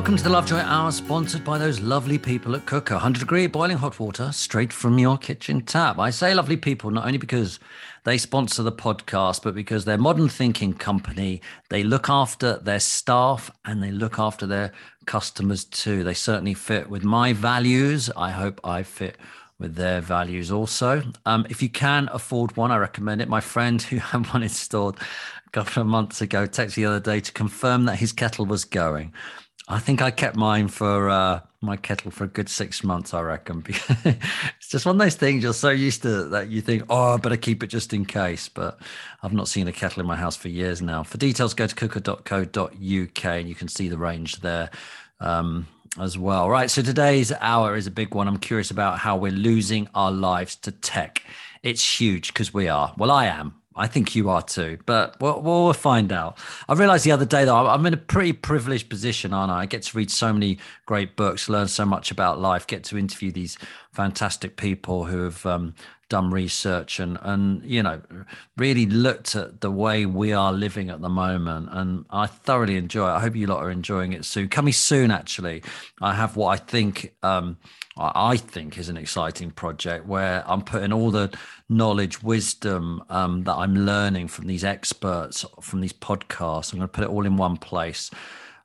Welcome to the Lovejoy Hour, sponsored by those lovely people at Quooker. 100 degree boiling hot water straight from your kitchen tap. I say lovely people not only because they sponsor the podcast, but because they're modern thinking company. They look after their staff and they look after their customers too. They certainly fit with my values. I hope I fit with their values also. Um, if you can afford one, I recommend it. My friend who had one installed a couple of months ago texted the other day to confirm that his kettle was going. I think I kept mine for uh, my kettle for a good six months, I reckon. it's just one of those things you're so used to that you think, oh, I better keep it just in case. But I've not seen a kettle in my house for years now. For details, go to quooker.co.uk and you can see the range there. Um, as well. Right. So today's hour is a big one. I'm curious about how we're losing our lives to tech. It's huge because we are. Well, I am. I think you are too, but we'll, we'll find out. I realized the other day that I'm in a pretty privileged position, aren't I? I get to read so many great books, learn so much about life, get to interview these fantastic people who have um, done research and and you know really looked at the way we are living at the moment and i thoroughly enjoy it i hope you lot are enjoying it soon coming soon actually i have what i think um, I think is an exciting project where I'm putting all the knowledge, wisdom um, that I'm learning from these experts, from these podcasts. I'm going to put it all in one place.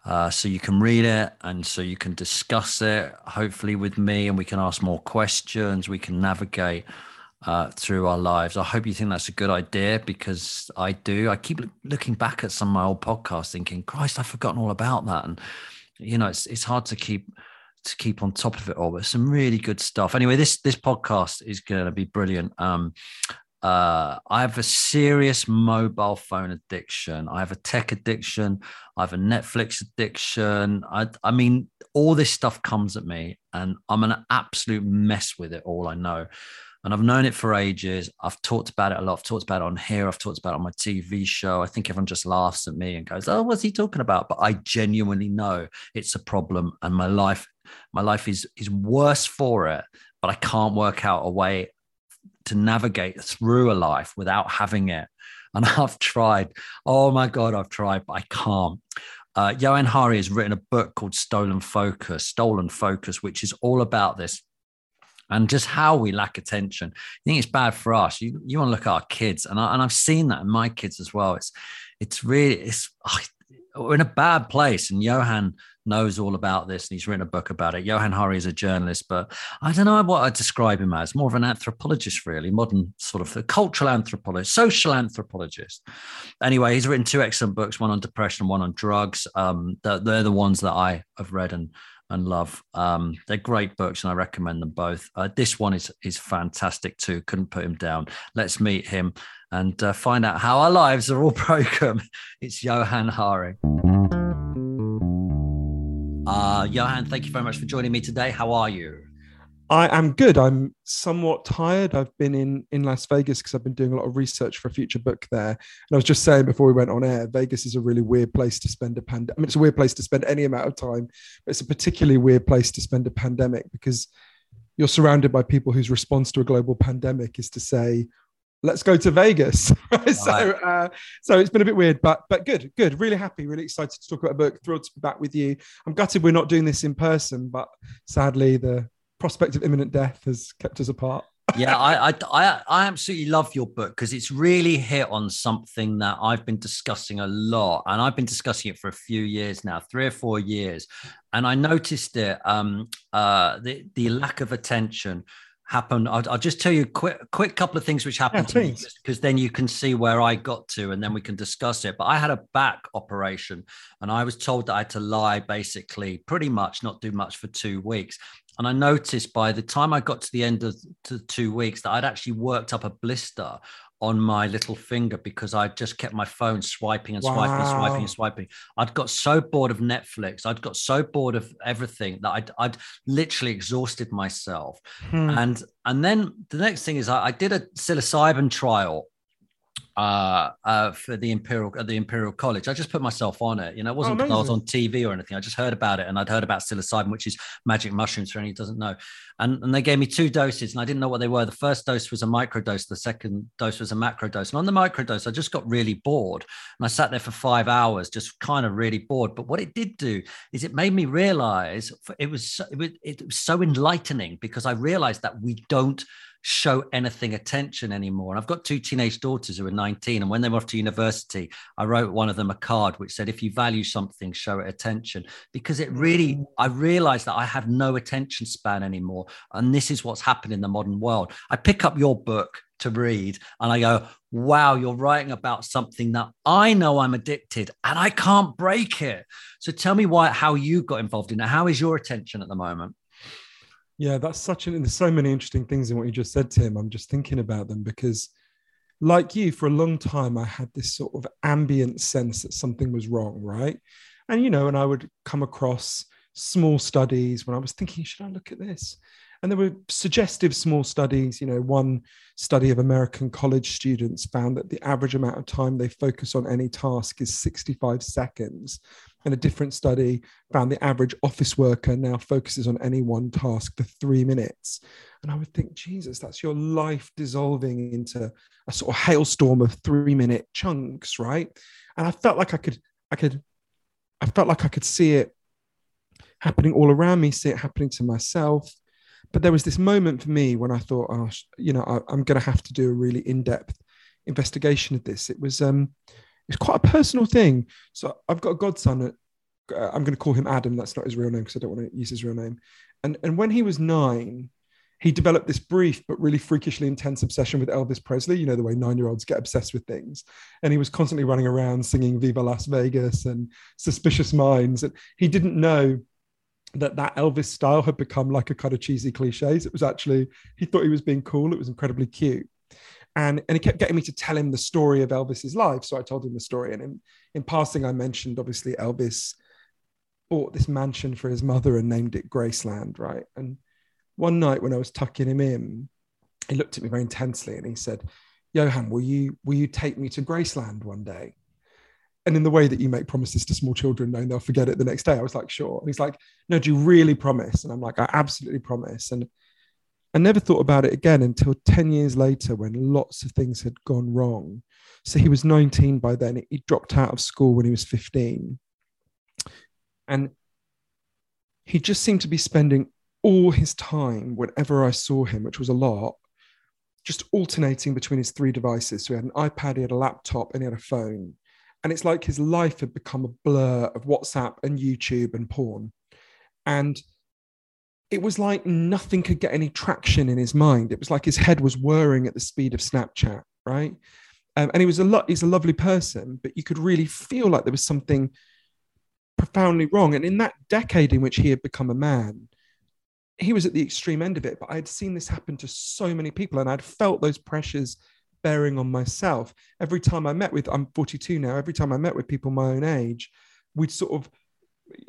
Uh, so you can read it and so you can discuss it, hopefully, with me, and we can ask more questions. We can navigate uh, through our lives. I hope you think that's a good idea because I do. I keep looking back at some of my old podcasts thinking, Christ, I've forgotten all about that. And, you know, it's, it's hard to keep to keep on top of it all. But some really good stuff. Anyway, this this podcast is going to be brilliant. Um, uh, I have a serious mobile phone addiction. I have a tech addiction. I have a Netflix addiction. I, I mean, all this stuff comes at me, and I'm an absolute mess with it all. I know. And I've known it for ages. I've talked about it a lot. I've talked about it on here. I've talked about it on my TV show. I think everyone just laughs at me and goes, Oh, what's he talking about? But I genuinely know it's a problem. And my life, my life is is worse for it, but I can't work out a way to navigate through a life without having it. And I've tried. Oh my God, I've tried, but I can't. Uh, Johann Hari has written a book called Stolen Focus, Stolen Focus, which is all about this and just how we lack attention. I think it's bad for us. You you want to look at our kids, and I, and I've seen that in my kids as well. It's it's really it's oh, we're in a bad place, and Johann knows all about this, and he's written a book about it. Johann Hari is a journalist, but I don't know what I describe him as. More of an anthropologist, really, modern sort of a cultural anthropologist, social anthropologist. Anyway, he's written two excellent books, one on depression, one on drugs. Um, they're, they're the ones that I have read and and love. Um, they're great books, and I recommend them both. Uh, this one is is fantastic too. Couldn't put him down. Let's meet him and uh, find out how our lives are all broken. It's Johann Hari. Uh, Johann, thank you very much for joining me today. How are you? I am good. I'm somewhat tired. I've been in in Las Vegas because I've been doing a lot of research for a future book there. And I was just saying before we went on air, Vegas is a really weird place to spend a pandemic. I mean, it's a weird place to spend any amount of time, but it's a particularly weird place to spend a pandemic because you're surrounded by people whose response to a global pandemic is to say, "Let's go to Vegas." so, uh, so it's been a bit weird, but but good, good. Really happy, really excited to talk about a book. Thrilled to be back with you. I'm gutted we're not doing this in person, but sadly the prospect of imminent death has kept us apart. yeah, I, I, I I absolutely love your book because it's really hit on something that I've been discussing a lot, and I've been discussing it for a few years now, three or four years, and I noticed it, um, uh, the the lack of attention happened. I'll, I'll, just tell you a quick, quick couple of things which happened yeah, to me because then you can see where I got to and then we can discuss it. But I had a back operation and I was told that I had to lie basically pretty much not do much for two weeks. And I noticed by the time I got to the end of the two weeks that I'd actually worked up a blister on my little finger because I just kept my phone swiping and swiping wow. and swiping and swiping. I'd got so bored of Netflix. I'd got so bored of everything that I'd, I'd literally exhausted myself. Hmm. And and then the next thing is I, I did a psilocybin trial uh, uh, for the Imperial at the Imperial College. I just put myself on it. You know, it wasn't because oh, I was on TV or anything. I just heard about it and I'd heard about psilocybin, which is magic mushrooms for anyone who doesn't know. And, and they gave me two doses and I didn't know what they were. The first dose was a micro dose. The second dose was a macro dose. And on the micro dose, I just got really bored. And I sat there for five hours, just kind of really bored. But what it did do is it made me realize it was, it was, it was so enlightening because I realized that we don't show anything attention anymore. And I've got two teenage daughters who are 19. And when they were off to university, I wrote one of them a card which said, if you value something, show it attention. Because it really, mm. I realized that I have no attention span anymore. And this is what's happened in the modern world. I pick up your book to read and I go, wow, you're writing about something that I know I'm addicted and I can't break it. So tell me why, how you got involved in it. How is your attention at the moment? Yeah, that's such an. There's so many interesting things in what you just said, Tim. I'm just thinking about them because, like you, for a long time, I had this sort of ambient sense that something was wrong, right? And you know, and I would come across small studies when I was thinking, should I look at this? And there were suggestive small studies. You know, one study of American college students found that the average amount of time they focus on any task is 65 seconds. And a different study found the average office worker now focuses on any one task for three minutes. And I would think, Jesus, that's your life dissolving into a sort of hailstorm of three minute chunks, right? And I felt like I could, I could, I felt like I could see it happening all around me, see it happening to myself. But there was this moment for me when I thought, oh, you know, I, am going to have to do a really in depth investigation of this. It was, um, it's quite a personal thing. So I've got a godson. At, uh, I'm going to call him Adam. That's not his real name because I don't want to use his real name. And and when he was nine, he developed this brief but really freakishly intense obsession with Elvis Presley. You know the way nine-year-olds get obsessed with things. And he was constantly running around singing "Viva Las Vegas" and "Suspicious Minds." And he didn't know that that Elvis style had become like a kind of cheesy cliches. It was actually he thought he was being cool. It was incredibly cute and and he kept getting me to tell him the story of Elvis's life. So I told him the story, and in, in passing, I mentioned obviously Elvis bought this mansion for his mother and named it Graceland, right? And one night when I was tucking him in, he looked at me very intensely and he said, "Johann, will you will you take me to Graceland one day?" And in the way that you make promises to small children, knowing they'll forget it the next day, I was like, "Sure." And he's like, "No, do you really promise?" And I'm like, "I absolutely promise." And I never thought about it again until 10 years later when lots of things had gone wrong. So he was 19 by then. He dropped out of school when he was 15. And he just seemed to be spending all his time, whenever I saw him, which was a lot, just alternating between his three devices. So he had an iPad, he had a laptop, and he had a phone. And it's like his life had become a blur of WhatsApp and YouTube and porn. And it was like nothing could get any traction in his mind. It was like his head was whirring at the speed of Snapchat, right? Um, and he was a lot. He's a lovely person, but you could really feel like there was something profoundly wrong. And in that decade in which he had become a man, he was at the extreme end of it. But I had seen this happen to so many people, and I'd felt those pressures bearing on myself. Every time I met with, I'm 42 now. Every time I met with people my own age, we'd sort of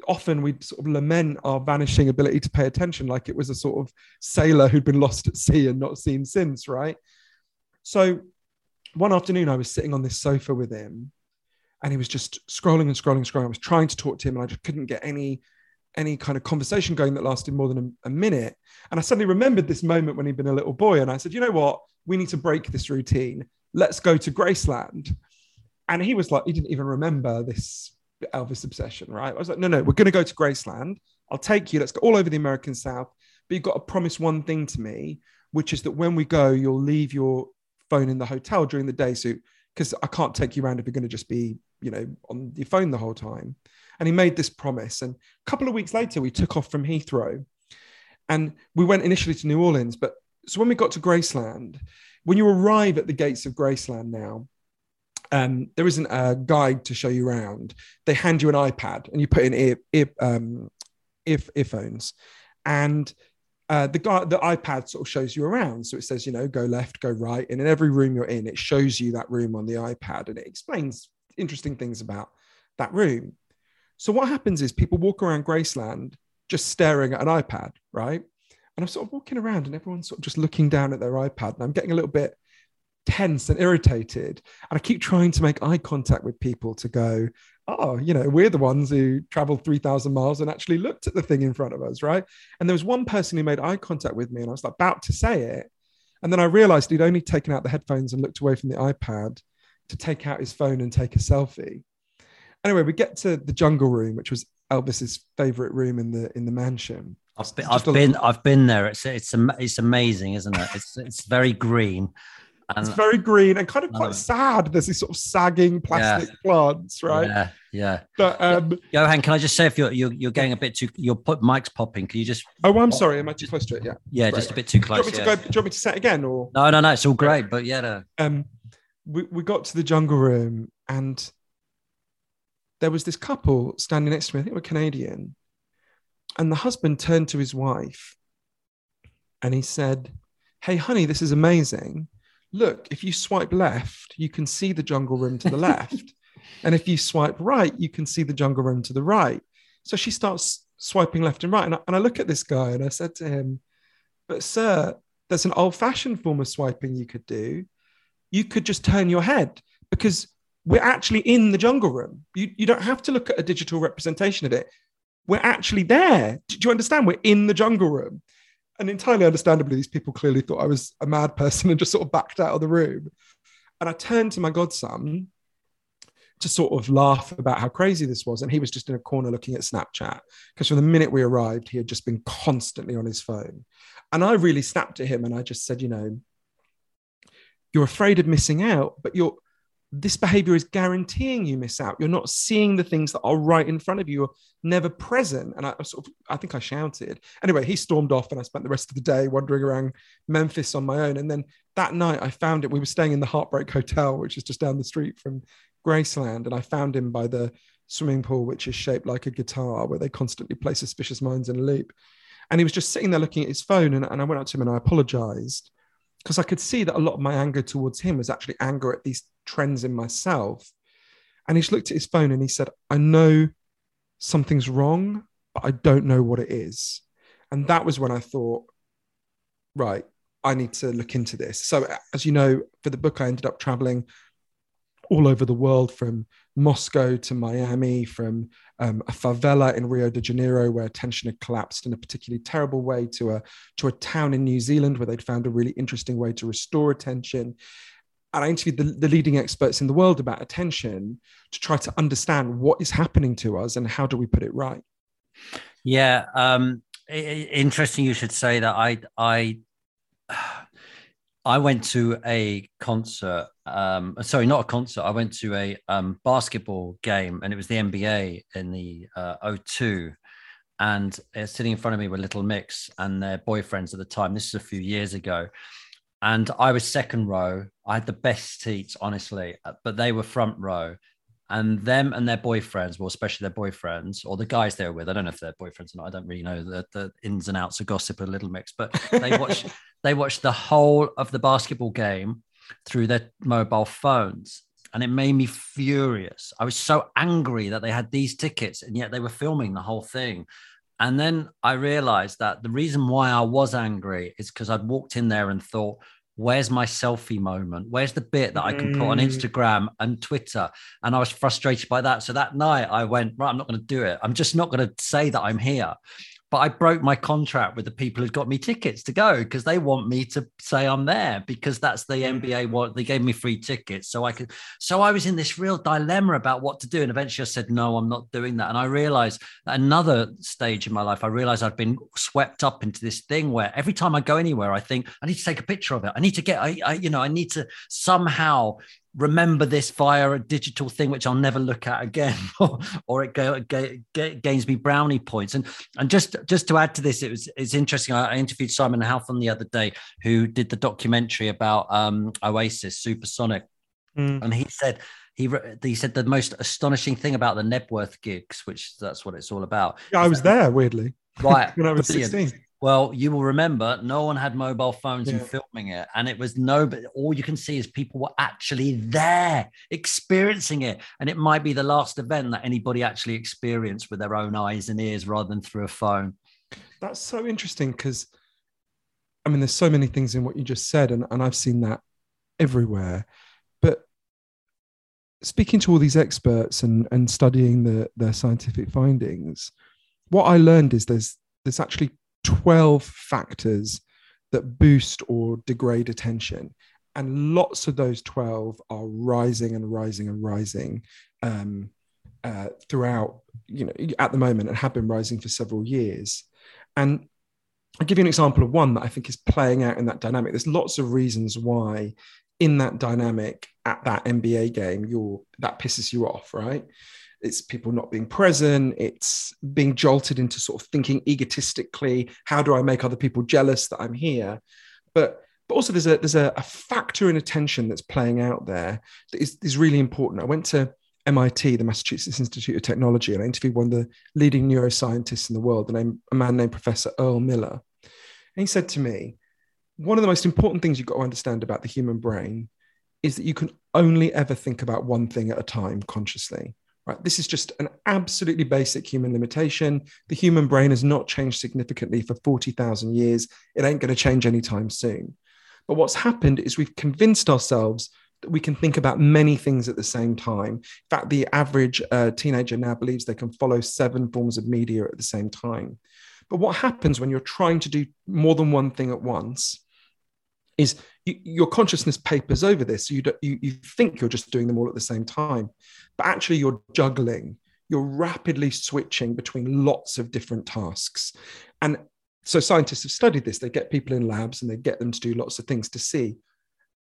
often we'd sort of lament our vanishing ability to pay attention like it was a sort of sailor who'd been lost at sea and not seen since right so one afternoon i was sitting on this sofa with him and he was just scrolling and scrolling and scrolling i was trying to talk to him and i just couldn't get any any kind of conversation going that lasted more than a, a minute and i suddenly remembered this moment when he'd been a little boy and i said you know what we need to break this routine let's go to graceland and he was like he didn't even remember this Elvis obsession, right? I was like, no, no, we're going to go to Graceland. I'll take you. Let's go all over the American South. But you've got to promise one thing to me, which is that when we go, you'll leave your phone in the hotel during the day. So, because I can't take you around if you're going to just be, you know, on your phone the whole time. And he made this promise. And a couple of weeks later, we took off from Heathrow and we went initially to New Orleans. But so when we got to Graceland, when you arrive at the gates of Graceland now, um, there isn't a guide to show you around. They hand you an iPad and you put in ear, ear, um, ear earphones, and uh, the guy, the iPad sort of shows you around. So it says, you know, go left, go right, and in every room you're in, it shows you that room on the iPad, and it explains interesting things about that room. So what happens is people walk around Graceland just staring at an iPad, right? And I'm sort of walking around, and everyone's sort of just looking down at their iPad, and I'm getting a little bit tense and irritated. And I keep trying to make eye contact with people to go, oh, you know, we're the ones who traveled 3,000 miles and actually looked at the thing in front of us, right? And there was one person who made eye contact with me, and I was about to say it. And then I realized he'd only taken out the headphones and looked away from the iPad to take out his phone and take a selfie. Anyway, we get to the jungle room, which was Elvis's favorite room in the in the mansion. I've been, I've been, I've been there. It's it's it's amazing, isn't it? It's it's very green. And, it's very green and kind of quite sad. There's these sort of sagging plastic yeah. plants, right? Yeah, yeah. But um, Johann, can I just say if you're you're, you're getting a bit too, your mic's popping. Can you just? Oh, I'm sorry. Am I too close to it? Yeah. Yeah, just a bit too close. Do you, want me yeah. to go, do you want me to set again or? No, no, no. It's all great, but yeah. No. Um, we we got to the jungle room and there was this couple standing next to me. I think were Canadian, and the husband turned to his wife, and he said, "Hey, honey, this is amazing." look, if you swipe left, you can see the jungle room to the left. and if you swipe right, you can see the jungle room to the right. So she starts swiping left and right. And I, and I look at this guy and I said to him, But sir, there's an old fashioned form of swiping you could do. You could just turn your head because we're actually in the jungle room. You, you don't have to look at a digital representation of it. We're actually there. Do you understand? We're in the jungle room and entirely understandably, these people clearly thought I was a mad person and just sort of backed out of the room. And I turned to my godson to sort of laugh about how crazy this was. And he was just in a corner looking at Snapchat because from the minute we arrived, he had just been constantly on his phone. And I really snapped at him and I just said, you know, you're afraid of missing out, but you're this behavior is guaranteeing you miss out. You're not seeing the things that are right in front of you. Never present. And I sort of, I think I shouted. Anyway, he stormed off, and I spent the rest of the day wandering around Memphis on my own. And then that night, I found it. We were staying in the Heartbreak Hotel, which is just down the street from Graceland, and I found him by the swimming pool, which is shaped like a guitar, where they constantly play Suspicious Minds in a loop. And he was just sitting there looking at his phone, and, and I went up to him and I apologized because I could see that a lot of my anger towards him was actually anger at these trends in myself. And he just looked at his phone and he said, I know something's wrong, but I don't know what it is. And that was when I thought, right, I need to look into this. So, as you know, for the book, I ended up traveling all over the world from Moscow to Miami, from um, a favela in Rio de Janeiro where tension had collapsed in a particularly terrible way to a, to a town in New Zealand where they'd found a really interesting way to restore attention. And I interviewed the, the leading experts in the world about attention to try to understand what is happening to us and how do we put it right. Yeah, um, interesting. You should say that. I I I went to a concert. Um, sorry, not a concert. I went to a um, basketball game, and it was the NBA in the uh, O2. And uh, sitting in front of me were Little Mix and their boyfriends at the time. This is a few years ago. And I was second row. I had the best seats, honestly, but they were front row and them and their boyfriends, well, especially their boyfriends or the guys they're with. I don't know if they're boyfriends or not. I don't really know the, the ins and outs of gossip a little mix, but they watch they watch the whole of the basketball game through their mobile phones. And it made me furious. I was so angry that they had these tickets and yet they were filming the whole thing. And then I realized that the reason why I was angry is because I'd walked in there and thought, where's my selfie moment? Where's the bit that I can put on mm. Instagram and Twitter? And I was frustrated by that. So that night I went, right, I'm not going to do it. I'm just not going to say that I'm here but I broke my contract with the people who got me tickets to go because they want me to say I'm there because that's the mm. NBA what they gave me free tickets. So I could so I was in this real dilemma about what to do and eventually I said no I'm not doing that. And I realized another stage in my life I realized I'd been swept up into this thing where every time I go anywhere I think I need to take a picture of it. I need to get I, I you know I need to somehow remember this via a digital thing which I'll never look at again, or, or it, go, gains me brownie points. And and just just to add to this, it was it's interesting. I, I interviewed Simon Halfon the other day, who did the documentary about um, Oasis Supersonic, mm. and he said he he said the most astonishing thing about the Knebworth gigs, which that's what it's all about. Yeah, I was there weirdly. Right when I was sixteen. Well, you will remember no one had mobile phones yeah. and filming it, and it was no, but all you can see is people were actually there experiencing it. And it might be the last event that anybody actually experienced with their own eyes and ears rather than through a phone. That's so interesting because I mean, there's so many things in what you just said, and, and I've seen that everywhere. But speaking to all these experts and, and studying the, their scientific findings, what I learned is there's there's actually 12 factors that boost or degrade attention. And lots of those 12 are rising and rising and rising um, uh, throughout, you know, at the moment and have been rising for several years. And I'll give you an example of one that I think is playing out in that dynamic. There's lots of reasons why in that dynamic at that NBA game, you're that pisses you off, right? It's people not being present it's being jolted into sort of thinking egotistically how do i make other people jealous that i'm here but but also there's a there's a, a factor in attention that's playing out there that is, is really important i went to MIT, the Massachusetts Institute of Technology, and I interviewed one of the leading neuroscientists in the world, name, a man named Professor Earl Miller. And he said to me, one of the most important things you've got to understand about the human brain is that you can only ever think about one thing at a time consciously. Right? This is just an absolutely basic human limitation. The human brain has not changed significantly for 40,000 years. It ain't going to change anytime soon. But what's happened is we've convinced ourselves that we can think about many things at the same time. In fact, the average uh, teenager now believes they can follow seven forms of media at the same time. But what happens when you're trying to do more than one thing at once is you, your consciousness papers over this. So you, you, you think you're just doing them all at the same time, but actually you're juggling. You're rapidly switching between lots of different tasks. And so scientists have studied this. They get people in labs and they get them to do lots of things to see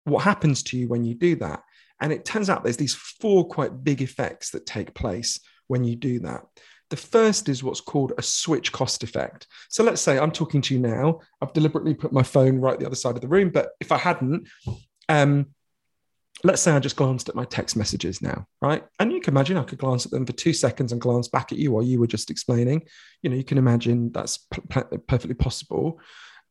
what happens to you when you do that. And it turns out there's these four quite big effects that take place when you do that. The first is what's called a switch cost effect. So let's say I'm talking to you now. I've deliberately put my phone right the other side of the room, but if I hadn't, um, let's say I just glanced at my text messages now, right? And you can imagine I could glance at them for two seconds and glance back at you while you were just explaining. You know, you can imagine that's p- perfectly possible.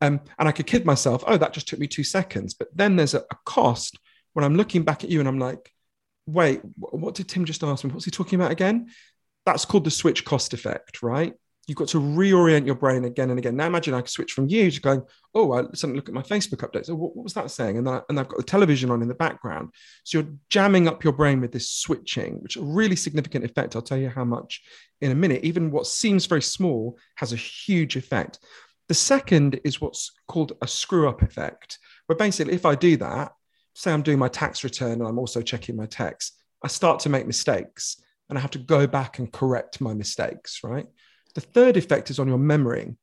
Um, and I could kid myself, oh, that just took me two seconds. But then there's a, a cost when I'm looking back at you and I'm like, wait, what did Tim just ask me? What's he talking about again? That's called the switch cost effect, right? You've got to reorient your brain again and again. Now imagine I switch from you to going, oh, I suddenly look at my Facebook updates. Oh, what, what was that saying? And, and I've got the television on in the background. So you're jamming up your brain with this switching, which is a really significant effect. I'll tell you how much in a minute. Even what seems very small has a huge effect. The second is what's called a screw up effect, where basically, if I do that, say I'm doing my tax return and I'm also checking my tax, I start to make mistakes and I have to go back and correct my mistakes, right? The third effect is on your memory.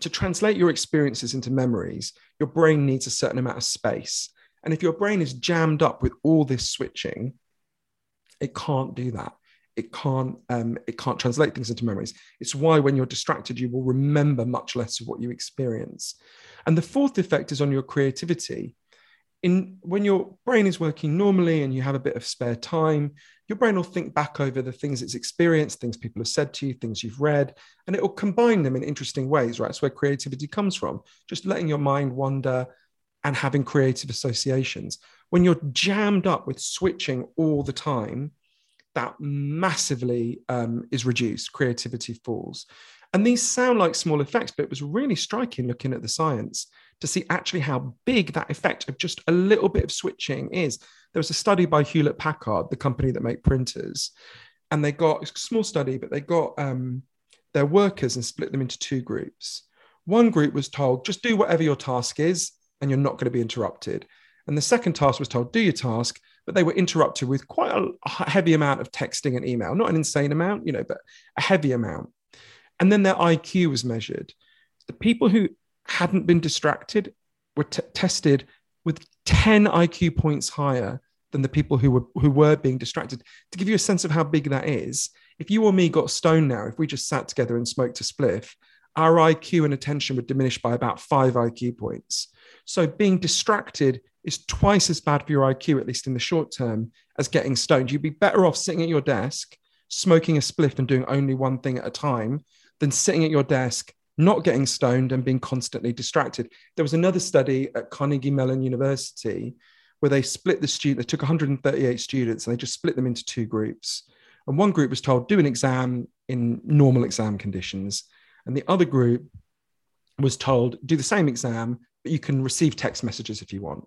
To translate your experiences into memories, your brain needs a certain amount of space. And if your brain is jammed up with all this switching, it can't do that. It can't, um, it can't translate things into memories. It's why when you're distracted, you will remember much less of what you experience. And the fourth effect is on your creativity. In, when your brain is working normally and you have a bit of spare time, your brain will think back over the things it's experienced, things people have said to you, things you've read, and it will combine them in interesting ways, right? That's where creativity comes from. Just letting your mind wander and having creative associations. When you're jammed up with switching all the time, that massively um, is reduced, creativity falls. And these sound like small effects, but it was really striking looking at the science to see actually how big that effect of just a little bit of switching is there was a study by Hewlett Packard, the company that make printers, and they got a small study, but they got um, their workers and split them into two groups. One group was told, just do whatever your task is, and you're not going to be interrupted. And the second task was told, do your task, but they were interrupted with quite a heavy amount of texting and email, not an insane amount, you know, but a heavy amount. And then their IQ was measured. The people who hadn't been distracted were t- tested with 10 IQ points higher than the people who were who were being distracted. To give you a sense of how big that is, if you or me got stoned now, if we just sat together and smoked a spliff, our IQ and attention would diminish by about five IQ points. So being distracted is twice as bad for your IQ, at least in the short term, as getting stoned. You'd be better off sitting at your desk, smoking a spliff and doing only one thing at a time than sitting at your desk, not getting stoned and being constantly distracted. There was another study at Carnegie Mellon University where they split the student, they took 138 students and they just split them into two groups. And one group was told, do an exam in normal exam conditions. And the other group was told, do the same exam, but you can receive text messages if you want.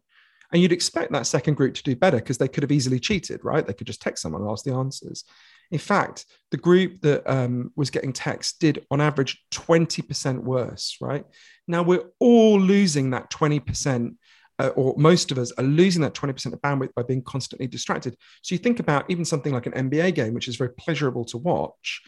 And you'd expect that second group to do better because they could have easily cheated, right? They could just text someone and ask the answers. In fact, the group that um, was getting text did on average 20% worse, right? Now we're all losing that 20%, uh, or most of us are losing that 20% of bandwidth by being constantly distracted. So you think about even something like an NBA game, which is very pleasurable to watch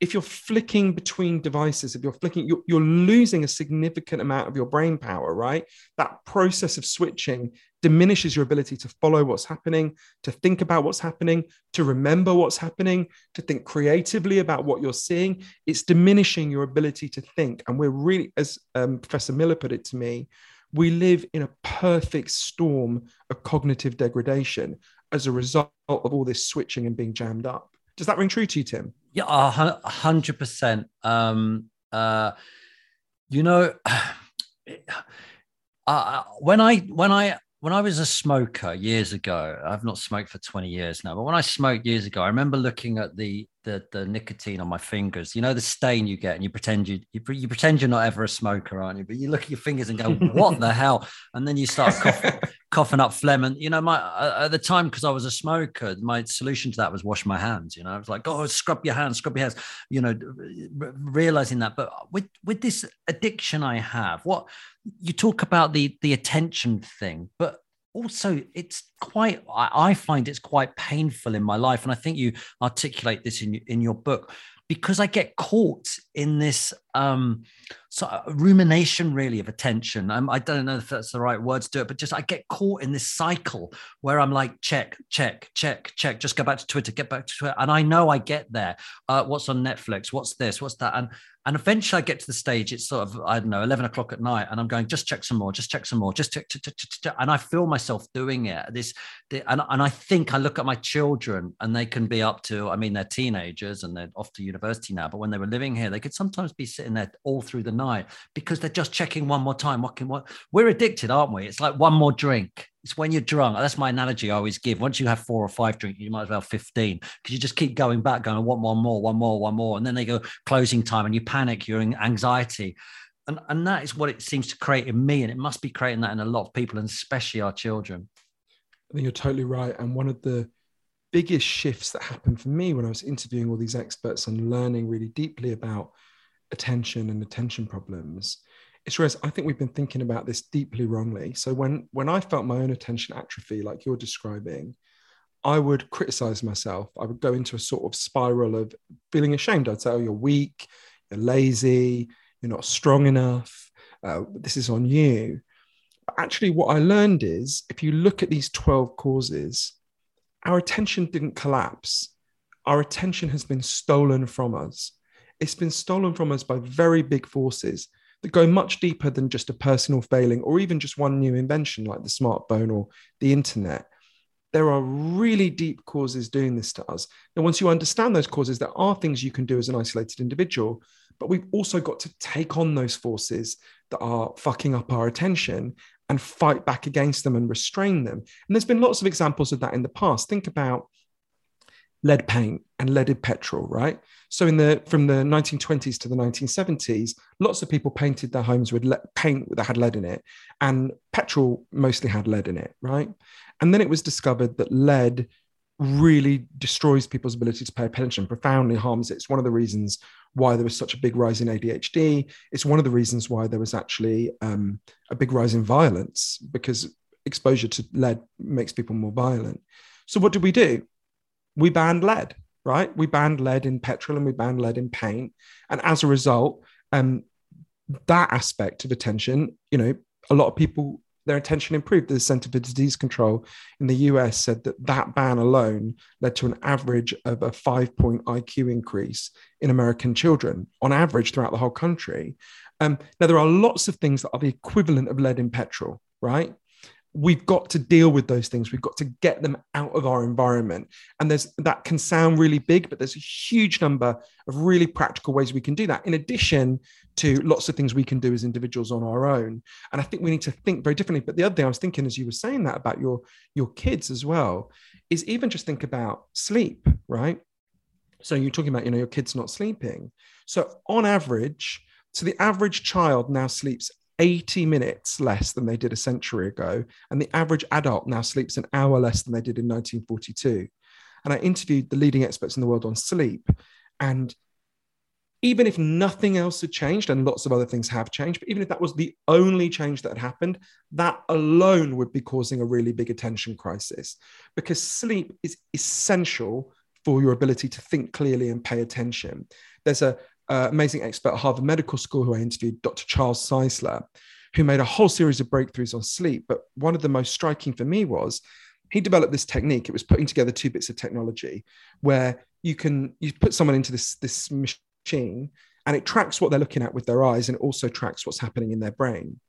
if you're flicking between devices, if you're flicking, you're, you're, losing a significant amount of your brain power, right? That process of switching diminishes your ability to follow what's happening, to think about what's happening, to remember what's happening, to think creatively about what you're seeing. It's diminishing your ability to think. And we're really, as um, Professor Miller put it to me, we live in a perfect storm of cognitive degradation as a result of all this switching and being jammed up. Does that ring true to you, Tim? Yeah, a hundred percent. Um, uh, you know, uh, when I when I when I was a smoker years ago, I've not smoked for 20 years now, but when I smoked years ago, I remember looking at the the, the nicotine on my fingers. You know the stain you get, and you pretend you, you you pretend you're not ever a smoker, aren't you? But you look at your fingers and go, "What the hell?" And then you start coughing, coughing up phlegm. And you know, my uh, at the time because I was a smoker, my solution to that was wash my hands. You know, I was like, "Oh, scrub your hands, scrub your hands." You know, realizing that. But with with this addiction I have, what you talk about the the attention thing, but also it's quite I, find it's quite painful in my life and i think you articulate this in, in your book because i get caught in this um sort of rumination really of attention. I'm, i don't know if that's the right word to do it but just i get caught in this cycle where i'm like check check check check just go back to twitter get back to twitter and i know i get there. Uh, what's on netflix? What's this? What's that? And and eventually I get to the stage, it's sort of, I don't know, 11 o'clock at night, and I'm going, just check some more, just check some more, just check, check, check, check, and I feel myself doing it. This, the, and, and I think I look at my children and they can be up to, I mean, they're teenagers and they're off to university now, but when they were living here, they could sometimes be sitting there all through the night because they're just checking one more time. What can what? We're addicted, aren't we? It's like one more drink it's when you're drunk. That's my analogy I always give. Once you have four or five drinks, you might as well have 15 because you just keep going back, going, I want one more, one more, one more. And then they go closing time and you panic, you're in anxiety. And, and that is what it seems to create in me. And it must be creating that in a lot of people, and especially our children. I think you're totally right. And one of the biggest shifts that happened for me when I was interviewing all these experts and learning really deeply about attention and attention problems it's I think we've been thinking about this deeply wrongly. So when when I felt my own attention atrophy, like you're describing, I would criticize myself. I would go into a sort of spiral of feeling ashamed. I'd say, "Oh, you're weak, you're lazy, you're not strong enough. Uh, this is on you." But actually, what I learned is, if you look at these twelve causes, our attention didn't collapse. Our attention has been stolen from us. It's been stolen from us by very big forces that go much deeper than just a personal failing or even just one new invention like the smartphone or the internet. There are really deep causes doing this to us. And once you understand those causes, there are things you can do as an isolated individual, but we've also got to take on those forces that are fucking up our attention and fight back against them and restrain them. And there's been lots of examples of that in the past. Think about lead paint and leaded petrol, right? So in the from the 1920s to the 1970s, lots of people painted their homes with le- paint that had lead in it, and petrol mostly had lead in it, right? And then it was discovered that lead really destroys people's ability to pay attention, profoundly harms it. It's one of the reasons why there was such a big rise in ADHD. It's one of the reasons why there was actually um, a big rise in violence because exposure to lead makes people more violent. So what did we do? We banned lead right? We banned lead in petrol and we banned lead in paint. And as a result, um, that aspect of attention, you know, a lot of people their attention improved. The Center for Disease Control in the US said that that ban alone led to an average of a five point IQ increase in American children on average throughout the whole country. Um, now, there are lots of things that are the equivalent of lead in petrol, right? We've got to deal with those things. We've got to get them out of our environment. And there's that can sound really big but there's a huge number of really practical ways we can do that in addition to lots of things we can do as individuals on our own. And i think we need to think very differently. But the other thing i was thinking as you were saying that about your your kids as well is even just think about sleep right? So you're talking about you know your kids not sleeping. So on average so the average child now sleeps 80 minutes less than they did a century ago. And the average adult now sleeps an hour less than they did in 1942. And I interviewed the leading experts in the world on sleep. And even if nothing else had changed, and lots of other things have changed, but even if that was the only change that had happened, that alone would be causing a really big attention crisis because sleep is essential for your ability to think clearly and pay attention. There's a uh, amazing expert at Harvard Medical School who I interviewed, Dr. Charles Czeisler, who made a whole series of breakthroughs on sleep. But one of the most striking for me was he developed this technique. It was putting together two bits of technology where you can you put someone into this this machine and it tracks what they're looking at with their eyes and it also tracks what's happening in their brain.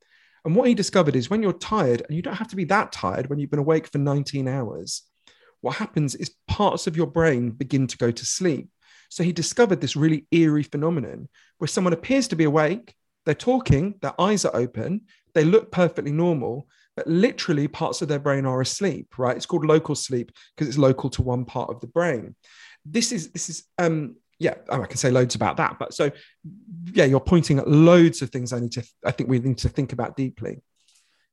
And what he discovered is when you're tired, and you don't have to be that tired when you've been awake for 19 hours, what happens is parts of your brain begin to go to sleep so he discovered this really eerie phenomenon where someone appears to be awake, they're talking, their eyes are open, they look perfectly normal, but literally parts of their brain are asleep, right? It's called local sleep because it's local to one part of the brain. This is this is um yeah, I can say loads about that. But so yeah, you're pointing at loads of things I need to I think we need to think about deeply.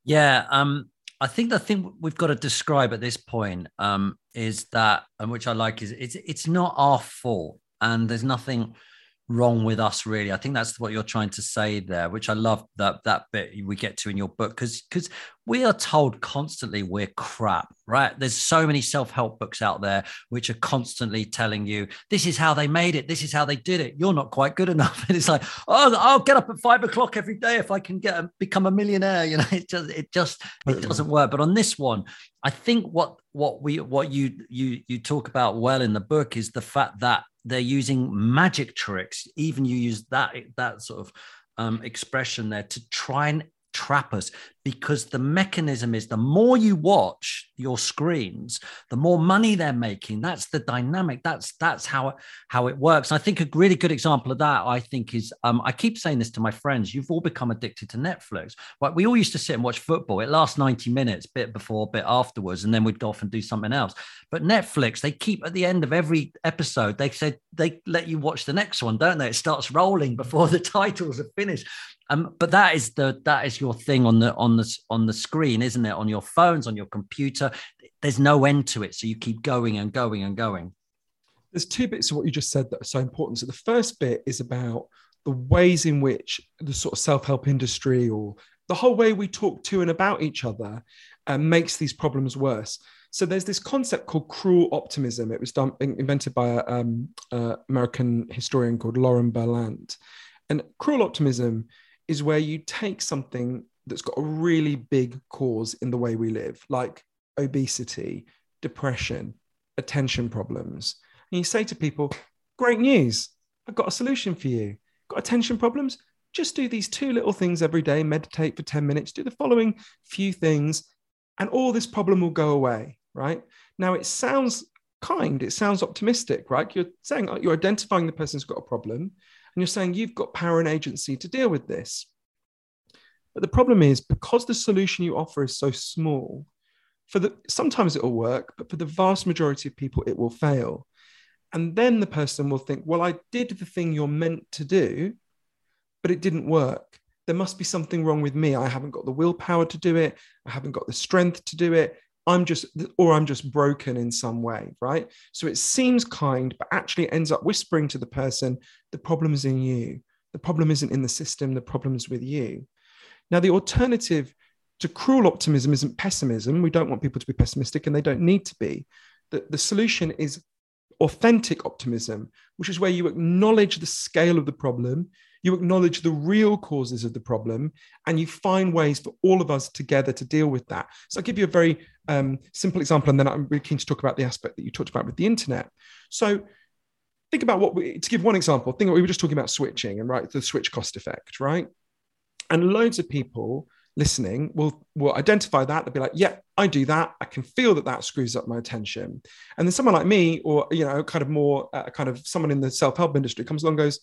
Yeah, um I think the thing we've got to describe at this point um, is that, and which I like, is it's it's not our fault and there's nothing wrong with us really. I think that's what you're trying to say there which i love that that bit we get to in your book because because we are told constantly we're crap right? There's so many self-help books out there which are constantly telling you this is how they made it. This is how they did it. You're not quite good enough. And it's like oh i'll get up at five o'clock every day if i can get a, become a millionaire you know? It just it just it mm. doesn't work. But on this one i think what what we what you you you talk about well in the book is the fact that they're using magic tricks. Even you use that that sort of um, expression there to try and trap us because the mechanism is the more you watch your screens the more money they're making. That's the dynamic. That's that's how how it works. I think a really good example of that i think is um, i keep saying this to my friends you've all become addicted to netflix. Right? We all used to sit and watch football. It lasts 90 minutes bit before bit afterwards and then we'd go off and do something else. But netflix they keep at the end of every episode they said they let you watch the next one don't they? It starts rolling before the titles are finished. Um, but that is the that is your thing on the on the on the screen, isn't it? On your phones, on your computer. There's no end to it, so you keep going and going and going. There's two bits of what you just said that are so important. So the first bit is about the ways in which the sort of self-help industry or the whole way we talk to and about each other uh, makes these problems worse. So there's this concept called cruel optimism. It was done, invented by an um, uh, American historian called Lauren Berlant. And cruel optimism is where you take something that's got a really big cause in the way we live, like obesity, depression, attention problems. And you say to people, Great news, I've got a solution for you. Got attention problems? Just do these two little things every day, meditate for 10 minutes, do the following few things, and all this problem will go away, right? Now, it sounds kind, it sounds optimistic, right? You're saying you're identifying the person who's got a problem, and you're saying you've got power and agency to deal with this. But the problem is because the solution you offer is so small, for the sometimes it will work, but for the vast majority of people, it will fail. And then the person will think, well, I did the thing you're meant to do, but it didn't work. There must be something wrong with me. I haven't got the willpower to do it. I haven't got the strength to do it. I'm just, or I'm just broken in some way, right? So it seems kind, but actually ends up whispering to the person, the problem is in you. The problem isn't in the system, the problem is with you. Now, the alternative to cruel optimism isn't pessimism. We don't want people to be pessimistic, and they don't need to be. The, the solution is authentic optimism, which is where you acknowledge the scale of the problem, you acknowledge the real causes of the problem, and you find ways for all of us together to deal with that. So I'll give you a very um, simple example, and then I'm really keen to talk about the aspect that you talked about with the internet. So think about what we, to give one example, think we were just talking about switching and right, the switch cost effect, right? And loads of people listening will will identify that. They'll be like yeah i do that. I can feel that that screws up my attention. And then someone like me or you know kind of more uh, kind of someone in the self-help industry comes along goes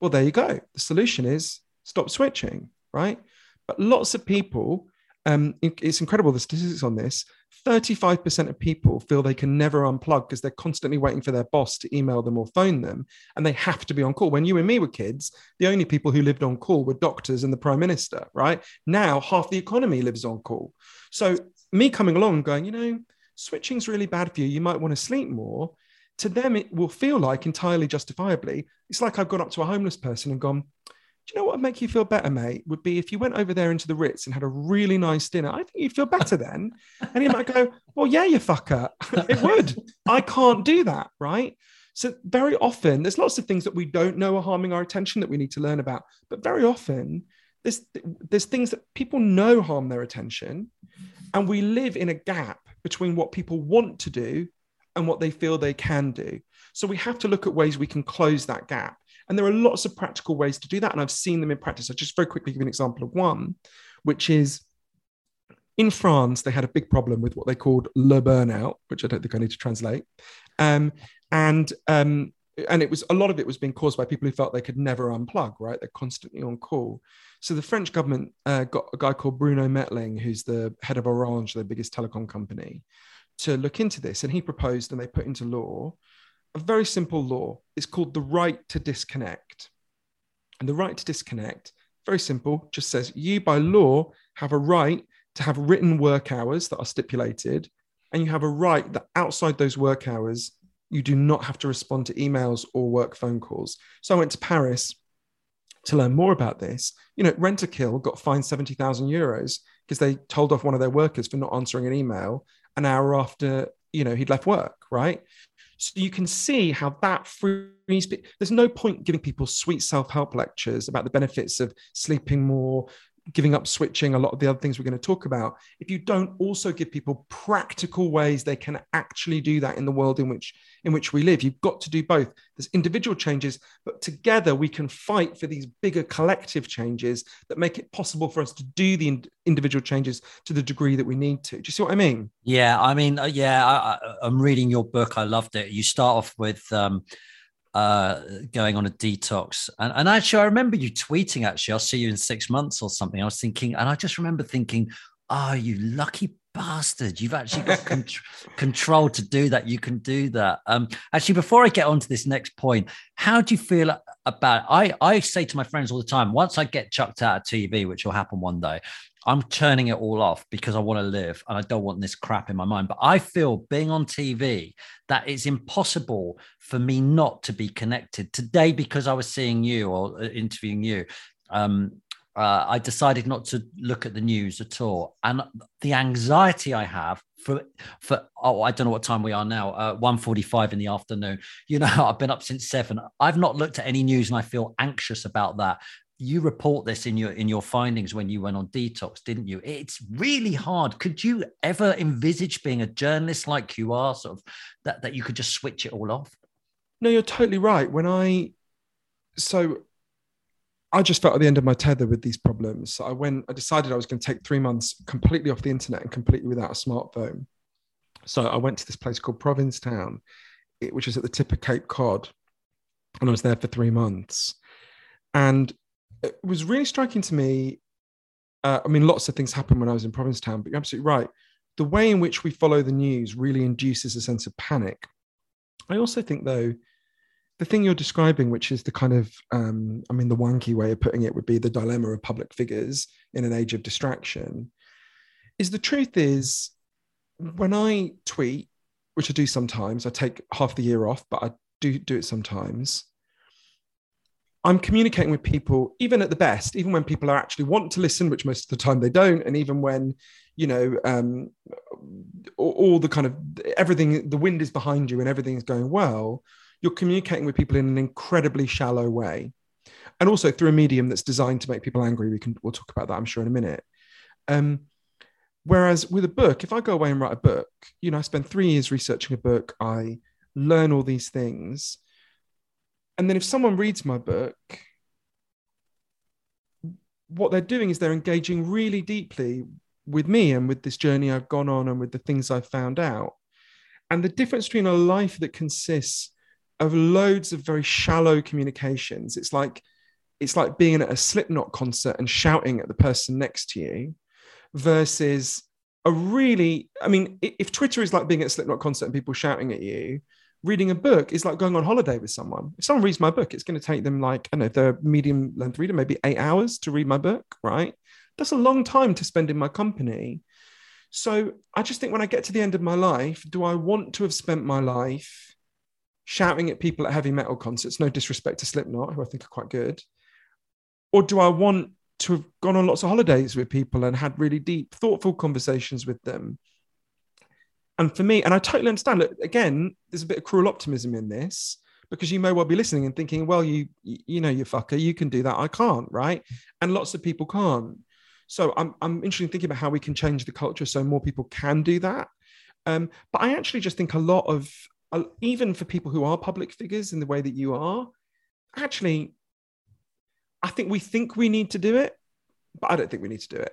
well there you go. The solution is stop switching right? But lots of people um, it's incredible the statistics on this 35% of people feel they can never unplug because they're constantly waiting for their boss to email them or phone them and they have to be on call. When you and me were kids the only people who lived on call were doctors and the prime minister right? Now half the economy lives on call. So me coming along going you know switching's really bad for you. You might want to sleep more to them it will feel like entirely justifiably it's like i've gone up to a homeless person and gone do you know what would make you feel better, mate? Would be if you went over there into the Ritz and had a really nice dinner. I think you'd feel better then. And he might go, Well, yeah, you fucker. it would. I can't do that, right? So very often, there's lots of things that we don't know are harming our attention that we need to learn about. But very often, there's there's things that people know harm their attention, and we live in a gap between what people want to do and what they feel they can do. So we have to look at ways we can close that gap. And there are lots of practical ways to do that. And I've seen them in practice. I'll just very quickly give you an example of one, which is in France, they had a big problem with what they called le burnout, which I don't think I need to translate. Um, and um, and it was a lot of it was being caused by people who felt they could never unplug, right? They're constantly on call. So the French government uh, got a guy called Bruno Mettling, who's the head of Orange, the biggest telecom company, to look into this. And he proposed and they put into law a very simple law. It's called the right to disconnect. And the right to disconnect, very simple, just says you by law have a right to have written work hours that are stipulated, and you have a right that outside those work hours, you do not have to respond to emails or work phone calls. So I went to Paris to learn more about this. You know, Rentokil got fined 70,000 euros because they told off one of their workers for not answering an email an hour after, you know, he'd left work, right? So you can see how that frees. There's no point giving people sweet self-help lectures about the benefits of sleeping more, giving up switching, a lot of the other things we're going to talk about. If you don't also give people practical ways they can actually do that in the world in which in which we live, you've got to do both. There's individual changes, but together we can fight for these bigger collective changes that make it possible for us to do the in- individual changes to the degree that we need to. Do you see what I mean? Yeah, I mean, uh, yeah, I, am reading your book. I loved it. You start off with. Um, uh, going on a detox. And, and actually, I remember you tweeting, actually, I'll see you in six months or something. I was thinking, and I just remember thinking, oh, you lucky bastard. You've actually got con- control to do that. You can do that. Um actually before i get on to this next point how do you feel about i i say to my friends all the time once i get chucked out of tv which will happen one day i'm turning it all off because i want to live and i don't want this crap in my mind. But i feel being on tv that it's impossible for me not to be connected. Today because i was seeing you or uh, interviewing you um, uh, I decided not to look at the news at all. And the anxiety I have for for oh, I don't know what time we are now, uh, 1.45 in the afternoon. You know, I've been up since seven. I've not looked at any news and I feel anxious about that. You report this in your in your findings when you went on detox, didn't you? It's really hard. Could you ever envisage being a journalist like you are, sort of that, that you could just switch it all off? No, you're totally right. When I so I just felt at the end of my tether with these problems. So I went, I decided I was going to take three months completely off the internet and completely without a smartphone. So I went to this place called Provincetown, which is at the tip of Cape Cod. And I was there for three months. And it was really striking to me. Uh, I mean, lots of things happened when I was in Provincetown, but you're absolutely right. The way in which we follow the news really induces a sense of panic. I also think, though, the thing you're describing, which is the kind of, um, I mean, the wonky way of putting it would be the dilemma of public figures in an age of distraction, is the truth is when I tweet, which I do sometimes, I take half the year off, but I do do it sometimes. I'm communicating with people, even at the best, even when people are actually want to listen, which most of the time they don't, and even when, you know, um, all, all the kind of everything, the wind is behind you and everything is going well you're communicating with people in an incredibly shallow way. and also through a medium that's designed to make people angry. We can we'll talk about that, I'm sure, in a minute. Um, whereas with a book, if I go away and write a book, you know, I spend three years researching a book, I learn all these things, and then if someone reads my book, what they're doing is they're engaging really deeply with me and with this journey I've gone on and with the things I've found out. And the difference between a life that consists of loads of very shallow communications, it's like it's like being at a Slipknot concert and shouting at the person next to you, versus a really, I mean, if Twitter is like being at a Slipknot concert and people shouting at you, reading a book is like going on holiday with someone. If someone reads my book, it's going to take them like, I know, they're medium length reader, maybe eight hours to read my book, right? That's a long time to spend in my company. So I just think when I get to the end of my life, do I want to have spent my life shouting at people at heavy metal concerts? No disrespect to Slipknot, who I think are quite good. Or do I want to have gone on lots of holidays with people and had really deep, thoughtful conversations with them? And for me, and I totally understand. Look, again, there's a bit of cruel optimism in this because you may well be listening and thinking, well, you you know, you fucker, you can do that. I can't, right? And lots of people can't. So I'm I'm interested in thinking about how we can change the culture so more people can do that. Um, but I actually just think a lot of even for people who are public figures in the way that you are, actually, I think we think we need to do it, but I don't think we need to do it.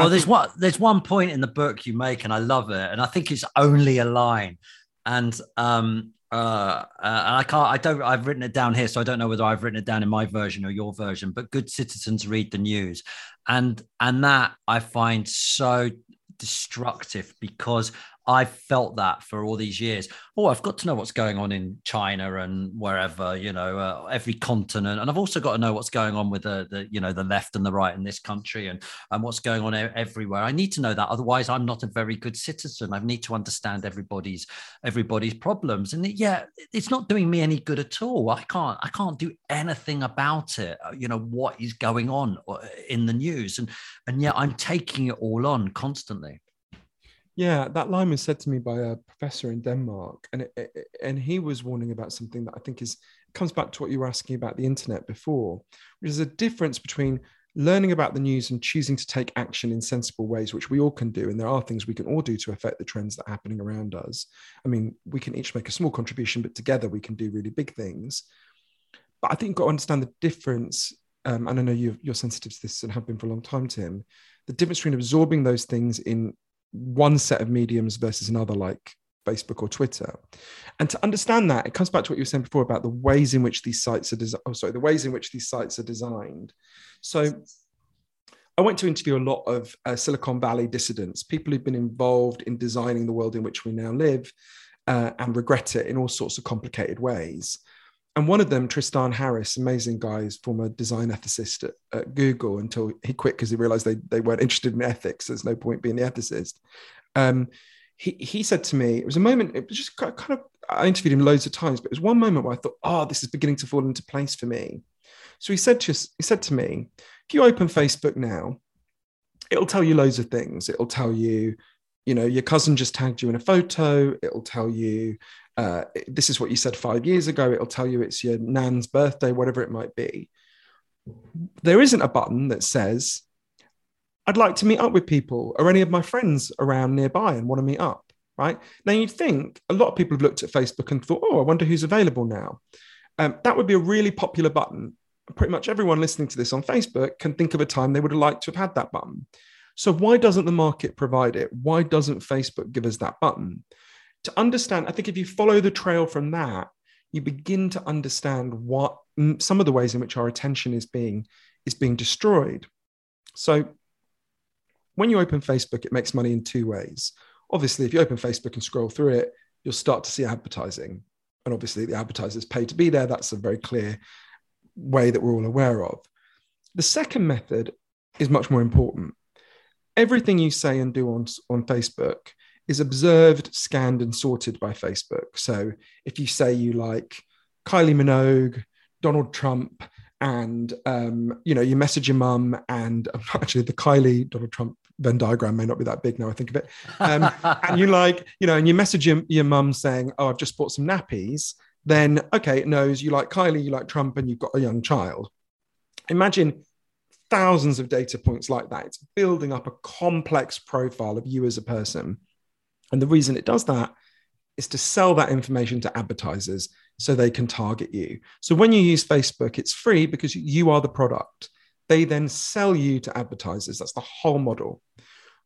Well, there's one there's one point in the book you make, and I love it, and I think it's only a line, and um uh, uh and I can't I don't I've written it down here, so I don't know whether I've written it down in my version or your version. But good citizens read the news, and and that I find so destructive because I felt that for all these years. Oh, I've got to know what's going on in China and wherever, you know, uh, every continent, and I've also got to know what's going on with the, the, you know, the left and the right in this country, and and what's going on everywhere. I need to know that, otherwise, I'm not a very good citizen. I need to understand everybody's everybody's problems, and yeah, it's not doing me any good at all. I can't I can't do anything about it. Uh, you know what is going on uh, in the news, and and yet I'm taking it all on constantly. Yeah, that line was said to me by a professor in Denmark, and it, it, and he was warning about something that I think is comes back to what you were asking about the internet before, which is a difference between learning about the news and choosing to take action in sensible ways, which we all can do. And there are things we can all do to affect the trends that are happening around us. I mean, we can each make a small contribution, but together we can do really big things. But I think you've got to understand the difference. Um, and I know you are sensitive to this and have been for a long time, Tim. The difference between absorbing those things in one set of mediums versus another, like Facebook or Twitter. And to understand that, it comes back to what you were saying before about the ways in which these sites are designed. Oh, sorry, the ways in which these sites are designed. So I went to interview a lot of uh, Silicon Valley dissidents, people who've been involved in designing the world in which we now live uh, and regret it in all sorts of complicated ways and one of them, Tristan Harris, amazing guy, is former design ethicist at, at Google until he quit because he realized they, they weren't interested in ethics. There's no point being the ethicist. Um, he, he said to me, it was a moment, it was just kind of, I interviewed him loads of times, but it was one moment where I thought, oh, this is beginning to fall into place for me. So he said to he said to me, if you open Facebook now, it'll tell you loads of things. It'll tell you, you know, your cousin just tagged you in a photo. It'll tell you uh, this is what you said five years ago. It'll tell you it's your nan's birthday, whatever it might be. There isn't a button that says, I'd like to meet up with people or any of my friends around nearby and want to meet up, right? Now, you'd think a lot of people have looked at Facebook and thought, oh, I wonder who's available now. Um, that would be a really popular button. Pretty much everyone listening to this on Facebook can think of a time they would have liked to have had that button. So, why doesn't the market provide it? Why doesn't Facebook give us that button? To understand, I think if you follow the trail from that, you begin to understand what some of the ways in which our attention is being is being destroyed. So when you open Facebook, it makes money in two ways. Obviously, if you open Facebook and scroll through it, you'll start to see advertising. And obviously, the advertisers pay to be there. That's a very clear way that we're all aware of. The second method is much more important. Everything you say and do on, on Facebook is observed, scanned, and sorted by Facebook. So if you say you like Kylie Minogue, Donald Trump, and um, you know you message your mum, and actually the Kylie Donald Trump Venn diagram may not be that big now I think of it, um, and you like you know, and you message your, your mum saying, "Oh, I've just bought some nappies." Then okay, it knows you like Kylie, you like Trump, and you've got a young child. Imagine thousands of data points like that. It's building up a complex profile of you as a person. And the reason it does that is to sell that information to advertisers so they can target you. So when you use Facebook, it's free because you are the product. They then sell you to advertisers. That's the whole model.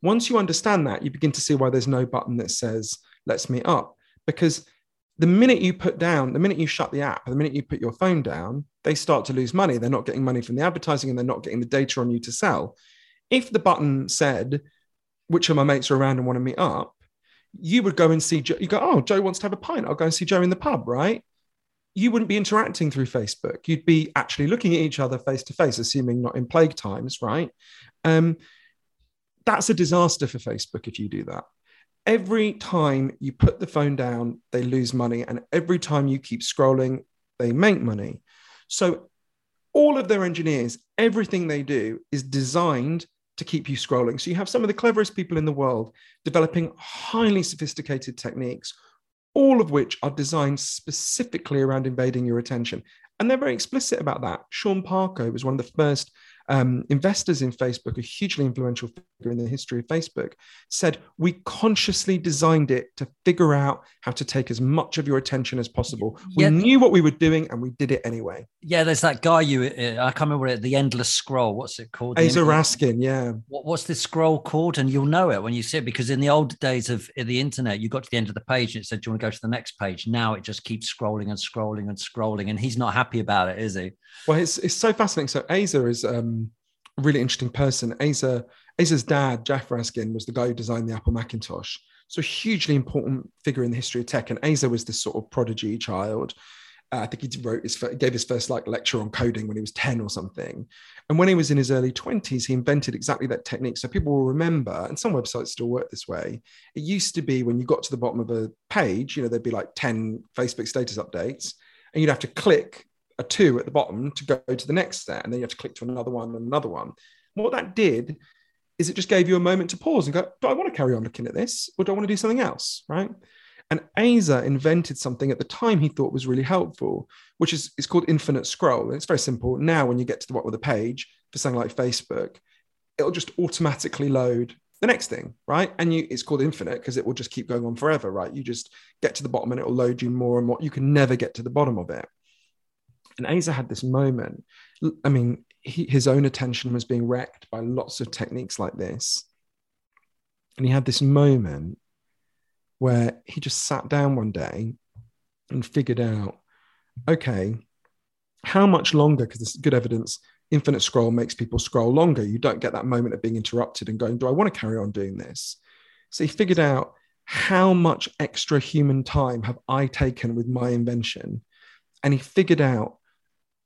Once you understand that, you begin to see why there's no button that says, let's meet up. Because the minute you put down, the minute you shut the app, the minute you put your phone down, they start to lose money. They're not getting money from the advertising and they're not getting the data on you to sell. If the button said, which of my mates are around and want to meet up, you would go and see Joe. You go, oh, Joe wants to have a pint. I'll go and see Joe in the pub, right? You wouldn't be interacting through Facebook. You'd be actually looking at each other face to face, assuming not in plague times, right? Um, that's a disaster for Facebook if you do that every time you put the phone down, they lose money. And every time you keep scrolling, they make money. So, all of their engineers, everything they do is designed to keep you scrolling. So, you have some of the cleverest people in the world developing highly sophisticated techniques, all of which are designed specifically around invading your attention. And they're very explicit about that. Sean Parker was one of the first um, investors in Facebook, a hugely influential figure in the history of Facebook, said, We consciously designed it to figure out how to take as much of your attention as possible. We knew what we were doing and we did it anyway. Yeah, there's that guy you, uh, I can't remember it, the endless scroll. What's it called? Aza Raskin, yeah. What, what's this scroll called? And you'll know it when you see it because in the old days of the internet, you got to the end of the page and it said, Do you want to go to the next page? Now it just keeps scrolling and scrolling and scrolling. And he's not happy about it, is he? Well, it's, it's so fascinating. So Aza is, um, really interesting person. Aza, Aza's dad, Jef Raskin, was the guy who designed the Apple Macintosh. So hugely important figure in the history of tech. And Aza was this sort of prodigy child. Uh, I think he wrote his gave his first like lecture on coding when he was 10 or something. And when he was in his early 20s, he invented exactly that technique. So people will remember, and some websites still work this way. It used to be when you got to the bottom of a page, you know, there'd be like 10 Facebook status updates, and you'd have to click a two at the bottom to go to the next set, and then you have to click to another one and another one. What that did is it just gave you a moment to pause and go, do I want to carry on looking at this or do I want to do something else? Right. And Aza invented something at the time he thought was really helpful, which is it's called infinite scroll. And it's very simple. Now, when you get to the bottom of the page for something like Facebook, it'll just automatically load the next thing, right? And you it's called infinite because it will just keep going on forever, right? You just get to the bottom and it will load you more and more. You can never get to the bottom of it. And Aza had this moment. I mean, he, his own attention was being wrecked by lots of techniques like this. And he had this moment where he just sat down one day and figured out okay, how much longer? Because there's good evidence infinite scroll makes people scroll longer. You don't get that moment of being interrupted and going, Do I want to carry on doing this? So he figured out how much extra human time have I taken with my invention? And he figured out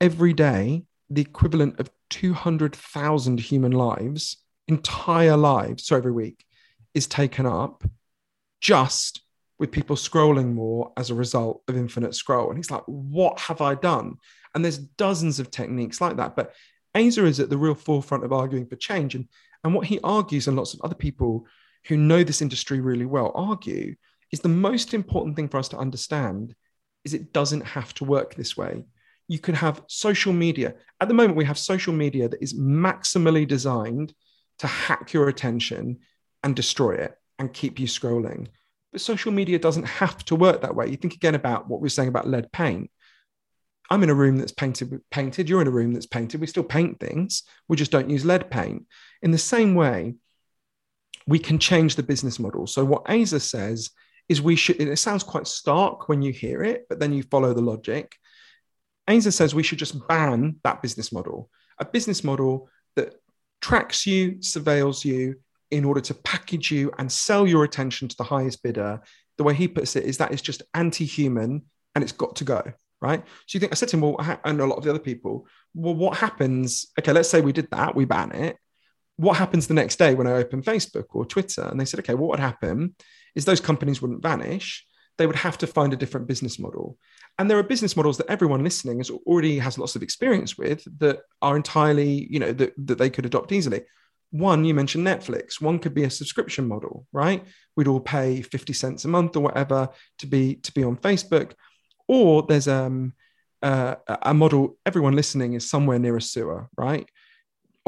every day the equivalent of 200,000 human lives, entire lives, so every week, is taken up just with people scrolling more as a result of infinite scroll. And he's like, what have I done? And there's dozens of techniques like that. But Aza is at the real forefront of arguing for change. And, and what he argues, and lots of other people who know this industry really well argue, is the most important thing for us to understand is it doesn't have to work this way you can have social media. At the moment, we have social media that is maximally designed to hack your attention and destroy it and keep you scrolling. But social media doesn't have to work that way. You think again about what we are saying about lead paint. I'm in a room that's painted painted. You're in a room that's painted. We still paint things. We just don't use lead paint. In the same way, we can change the business model. So what Aza says is we should. It sounds quite stark when you hear it, but then you follow the logic. Aza says we should just ban that business model, a business model that tracks you, surveils you in order to package you and sell your attention to the highest bidder. The way he puts it is that it's just anti human and it's got to go. right? So you think I said to him, well, and a lot of the other people, well, what happens? Okay, let's say we did that, we ban it. What happens the next day when I open Facebook or Twitter? And they said, okay, what would happen is those companies wouldn't vanish. They would have to find a different business model. And there are business models that everyone listening has already has lots of experience with that are entirely, you know, that, that they could adopt easily. One, you mentioned Netflix. One could be a subscription model, right? We'd all pay 50 cents a month or whatever to be to be on Facebook. Or there's um, uh, a model, everyone listening is somewhere near a sewer, right?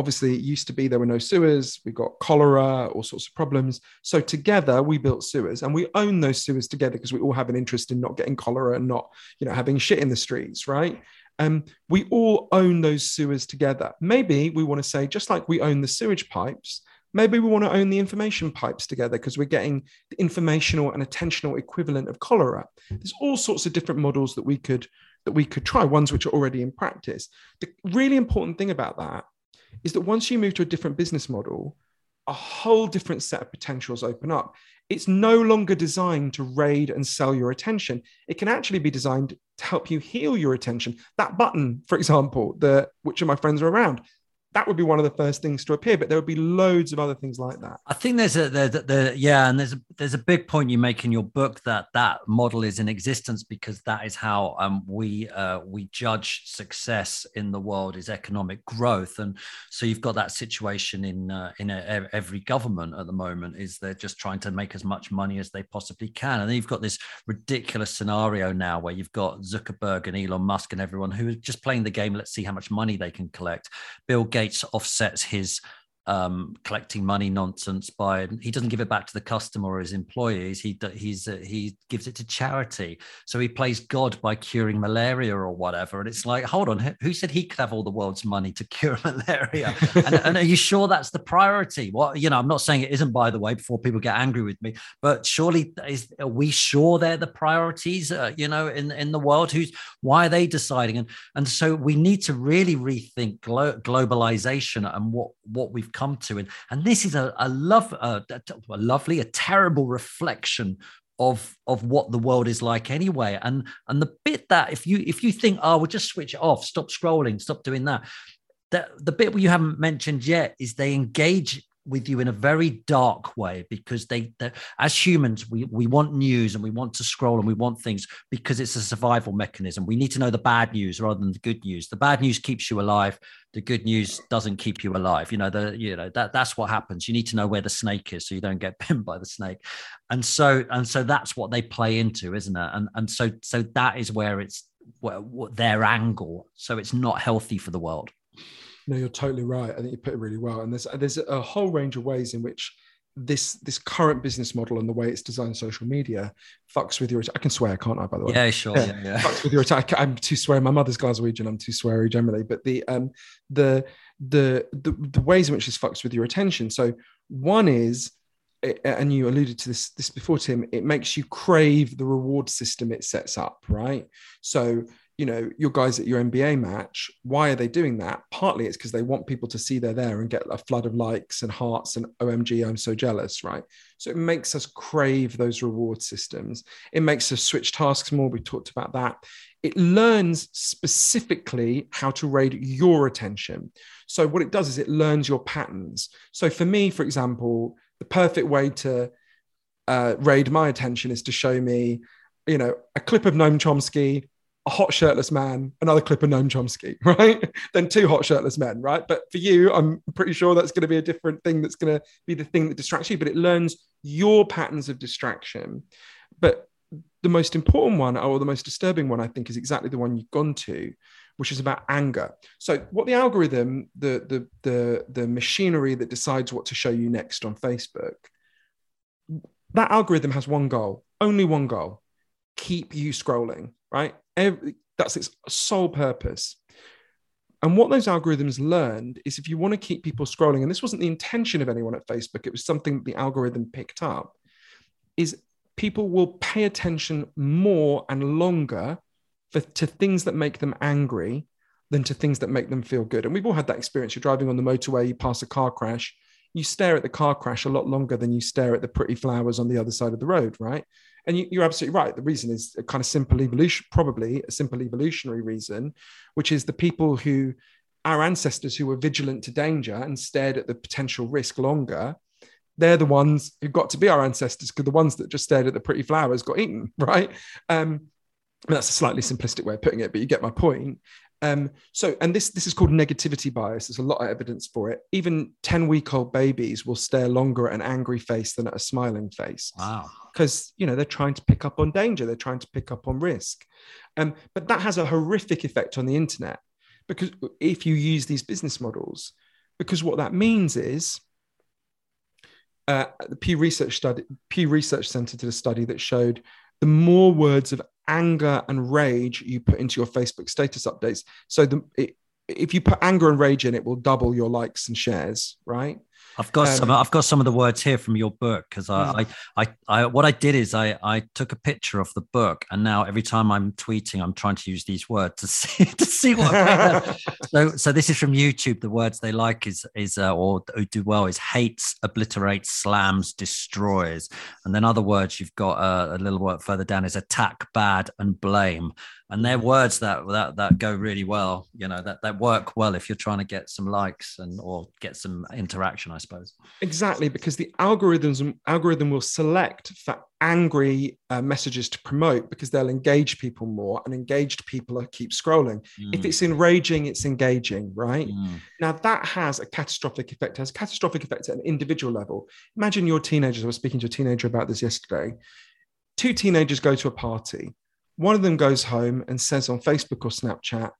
Obviously, it used to be there were no sewers. We got cholera, all sorts of problems. So together, we built sewers, and we own those sewers together because we all have an interest in not getting cholera and not, you know, having shit in the streets, right? Um, we all own those sewers together. Maybe we want to say, just like we own the sewage pipes, maybe we want to own the information pipes together because we're getting the informational and attentional equivalent of cholera. There's all sorts of different models that we could that we could try, ones which are already in practice. The really important thing about that is that once you move to a different business model, a whole different set of potentials open up. It's no longer designed to raid and sell your attention. It can actually be designed to help you heal your attention. That button, for example, the which of my friends are around, that would be one of the first things to appear but there would be loads of other things like that. I think there's a there's the yeah and there's a there's a big point you make in your book that that model is in existence because that is how um, we uh, we judge success in the world is economic growth. And so you've got that situation in uh, in a, every government at the moment is they're just trying to make as much money as they possibly can. And then you've got this ridiculous scenario now where you've got zuckerberg and elon musk and everyone who is just playing the game let's see how much money they can collect. Bill gates Gates offsets his um, collecting money nonsense by he doesn't give it back to the customer or his employees. He he's uh, he gives it to charity. So he plays God by curing malaria or whatever. And it's like, hold on, who said he could have all the world's money to cure malaria? and, and, are you sure that's the priority? What you know, I'm not saying it isn't. By the way, before people get angry with me, but surely is are we sure they're the priorities? Uh, you know, in in the world, who's why are they deciding? And and so we need to really rethink glo- globalization and what what we've come to. And, and this is a, a love, a, a lovely, a terrible reflection of of what the world is like anyway. And and the bit that if you if you think oh we'll just switch it off. Stop scrolling. Stop doing that. That the bit you haven't mentioned yet is they engage with you in a very dark way because they, as humans we we want news and we want to scroll and we want things because it's a survival mechanism. We need to know the bad news rather than the good news. The bad news keeps you alive. The good news doesn't keep you alive. You know the you know that that's what happens. You need to know where the snake is so you don't get pinned by the snake. And so and so that's what they play into isn't it? And and so so that is where it's where, what their angle. So it's not healthy for the world no, you're totally right. I think you put it really well. And there's there's a whole range of ways in which this this current business model and the way it's designed social media fucks with your I can swear can't I by the way? Yeah sure. Yeah, yeah. fucks with your attack. I'm too sweary. My mother's Glaswegian. I'm too sweary generally. But the um the the the, the ways in which this fucks with your attention. So one is and you alluded to this this before Tim it makes you crave the reward system it sets up right? So you know your guys at your NBA match. Why are they doing that? Partly it's because they want people to see they're there and get a flood of likes and hearts and OMG, I'm so jealous, right? So it makes us crave those reward systems. It makes us switch tasks more. We talked about that. It learns specifically how to raid your attention. So what it does is it learns your patterns. So for me, for example, the perfect way to uh, raid my attention is to show me, you know, a clip of Noam Chomsky a hot shirtless man, another clip of Noam Chomsky, right? then two hot shirtless men, right? But for you, I'm pretty sure that's going to be a different thing that's going to be the thing that distracts you, but it learns your patterns of distraction. But the most important one, or the most disturbing one, I think, is exactly the one you've gone to, which is about anger. So, what the algorithm, the the the the machinery that decides what to show you next on Facebook, that algorithm has one goal, only one goal: keep you scrolling, right? Every, that's its sole purpose. And what those algorithms learned is if you want to keep people scrolling, and this wasn't the intention of anyone at Facebook, it was something the algorithm picked up, is people will pay attention more and longer for, to things that make them angry than to things that make them feel good. And we've all had that experience. You're driving on the motorway, you pass a car crash, you stare at the car crash a lot longer than you stare at the pretty flowers on the other side of the road, right? And you, are absolutely right. The reason is a kind of simple evolution, probably a simple evolutionary reason, which is the people who, our ancestors who were vigilant to danger and stared at the potential risk longer, they're the ones who got to be our ancestors because the ones that just stared at the pretty flowers got eaten, right? Um, that's a slightly simplistic way of putting it, but you get my point. Um, so, and this this is called negativity bias. There's a lot of evidence for it. Even ten week old babies will stare longer at an angry face than at a smiling face. Wow! Because you know they're trying to pick up on danger, they're trying to pick up on risk. Um, but that has a horrific effect on the internet because if you use these business models, because what that means is uh, the Pew Research study, Pew Research Center did a study that showed the more words of anger and rage you put into your Facebook status updates. So the it, if you put anger and rage in, it will double your likes and shares, right? I've got um, some. I've got some of the words here from your book because I, mm. I, I, I, what I did is I, I took a picture of the book, and now every time I'm tweeting, I'm trying to use these words to see to see what. so, so this is from YouTube. The words they like is is uh, or do well is hates, obliterates, slams, destroys, and then other words you've got uh, a little word further down is attack, bad, and blame and they're words that that that go really well you know that that work well if you're trying to get some likes and or get some interaction i suppose. Exactly because the algorithms algorithm will select for angry uh, messages to promote because they'll engage people more and engaged people keep scrolling. Mm. if it's enraging it's engaging right? Mm. now that has a catastrophic effect it has a catastrophic effect at an individual level. Imagine your teenagers i was speaking to a teenager about this yesterday. Two teenagers go to a party one of them goes home and says on Facebook or Snapchat,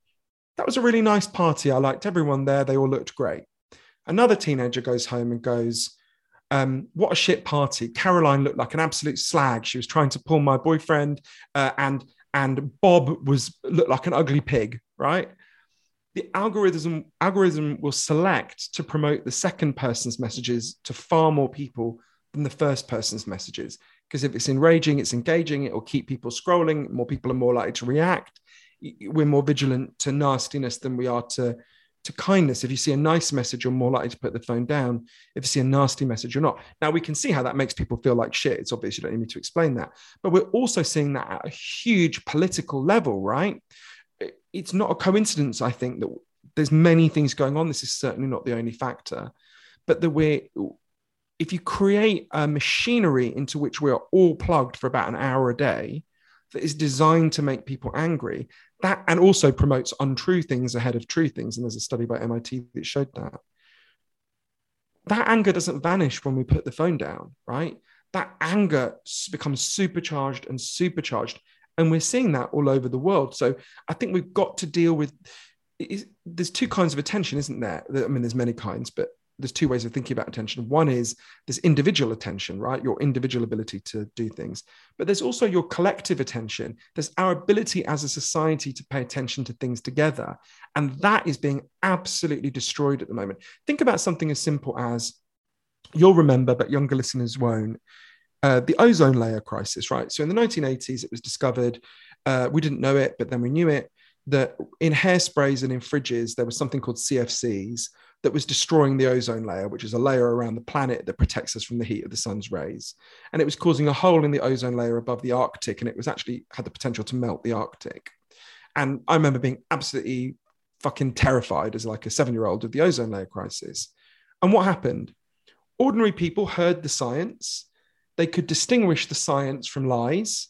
That was a really nice party. I liked everyone there. They all looked great. Another teenager goes home and goes, um, What a shit party. Caroline looked like an absolute slag. She was trying to pull my boyfriend, uh, and and Bob was looked like an ugly pig, right? The algorithm algorithm will select to promote the second person's messages to far more people than the first person's messages because if it's enraging, it's engaging, it will keep people scrolling, more people are more likely to react. We're more vigilant to nastiness than we are to, to kindness. If you see a nice message, you're more likely to put the phone down. If you see a nasty message, you're not. Now, we can see how that makes people feel like shit. It's obvious you don't need me to explain that. But we're also seeing that at a huge political level, right? It's not a coincidence, I think, that there's many things going on. This is certainly not the only factor, but that we're if you create a machinery into which we are all plugged for about an hour a day that is designed to make people angry that and also promotes untrue things ahead of true things and there's a study by mit that showed that that anger doesn't vanish when we put the phone down right? That anger becomes supercharged and supercharged and we're seeing that all over the world. So i think we've got to deal with there's two kinds of attention isn't there i mean there's many kinds but there's two ways of thinking about attention. One is this individual attention, right? Your individual ability to do things. But there's also your collective attention. There's our ability as a society to pay attention to things together. And that is being absolutely destroyed at the moment. Think about something as simple as you'll remember, but younger listeners won't. Uh, the ozone layer crisis, right? So in the 1980s, it was discovered. Uh, we didn't know it, but then we knew it that in hairsprays and in fridges, there was something called CFCs, that was destroying the ozone layer, which is a layer around the planet that protects us from the heat of the sun's rays. And it was causing a hole in the ozone layer above the Arctic, and it was actually had the potential to melt the Arctic. And I remember being absolutely fucking terrified as like a seven year old of the ozone layer crisis. And what happened? Ordinary people heard the science, they could distinguish the science from lies,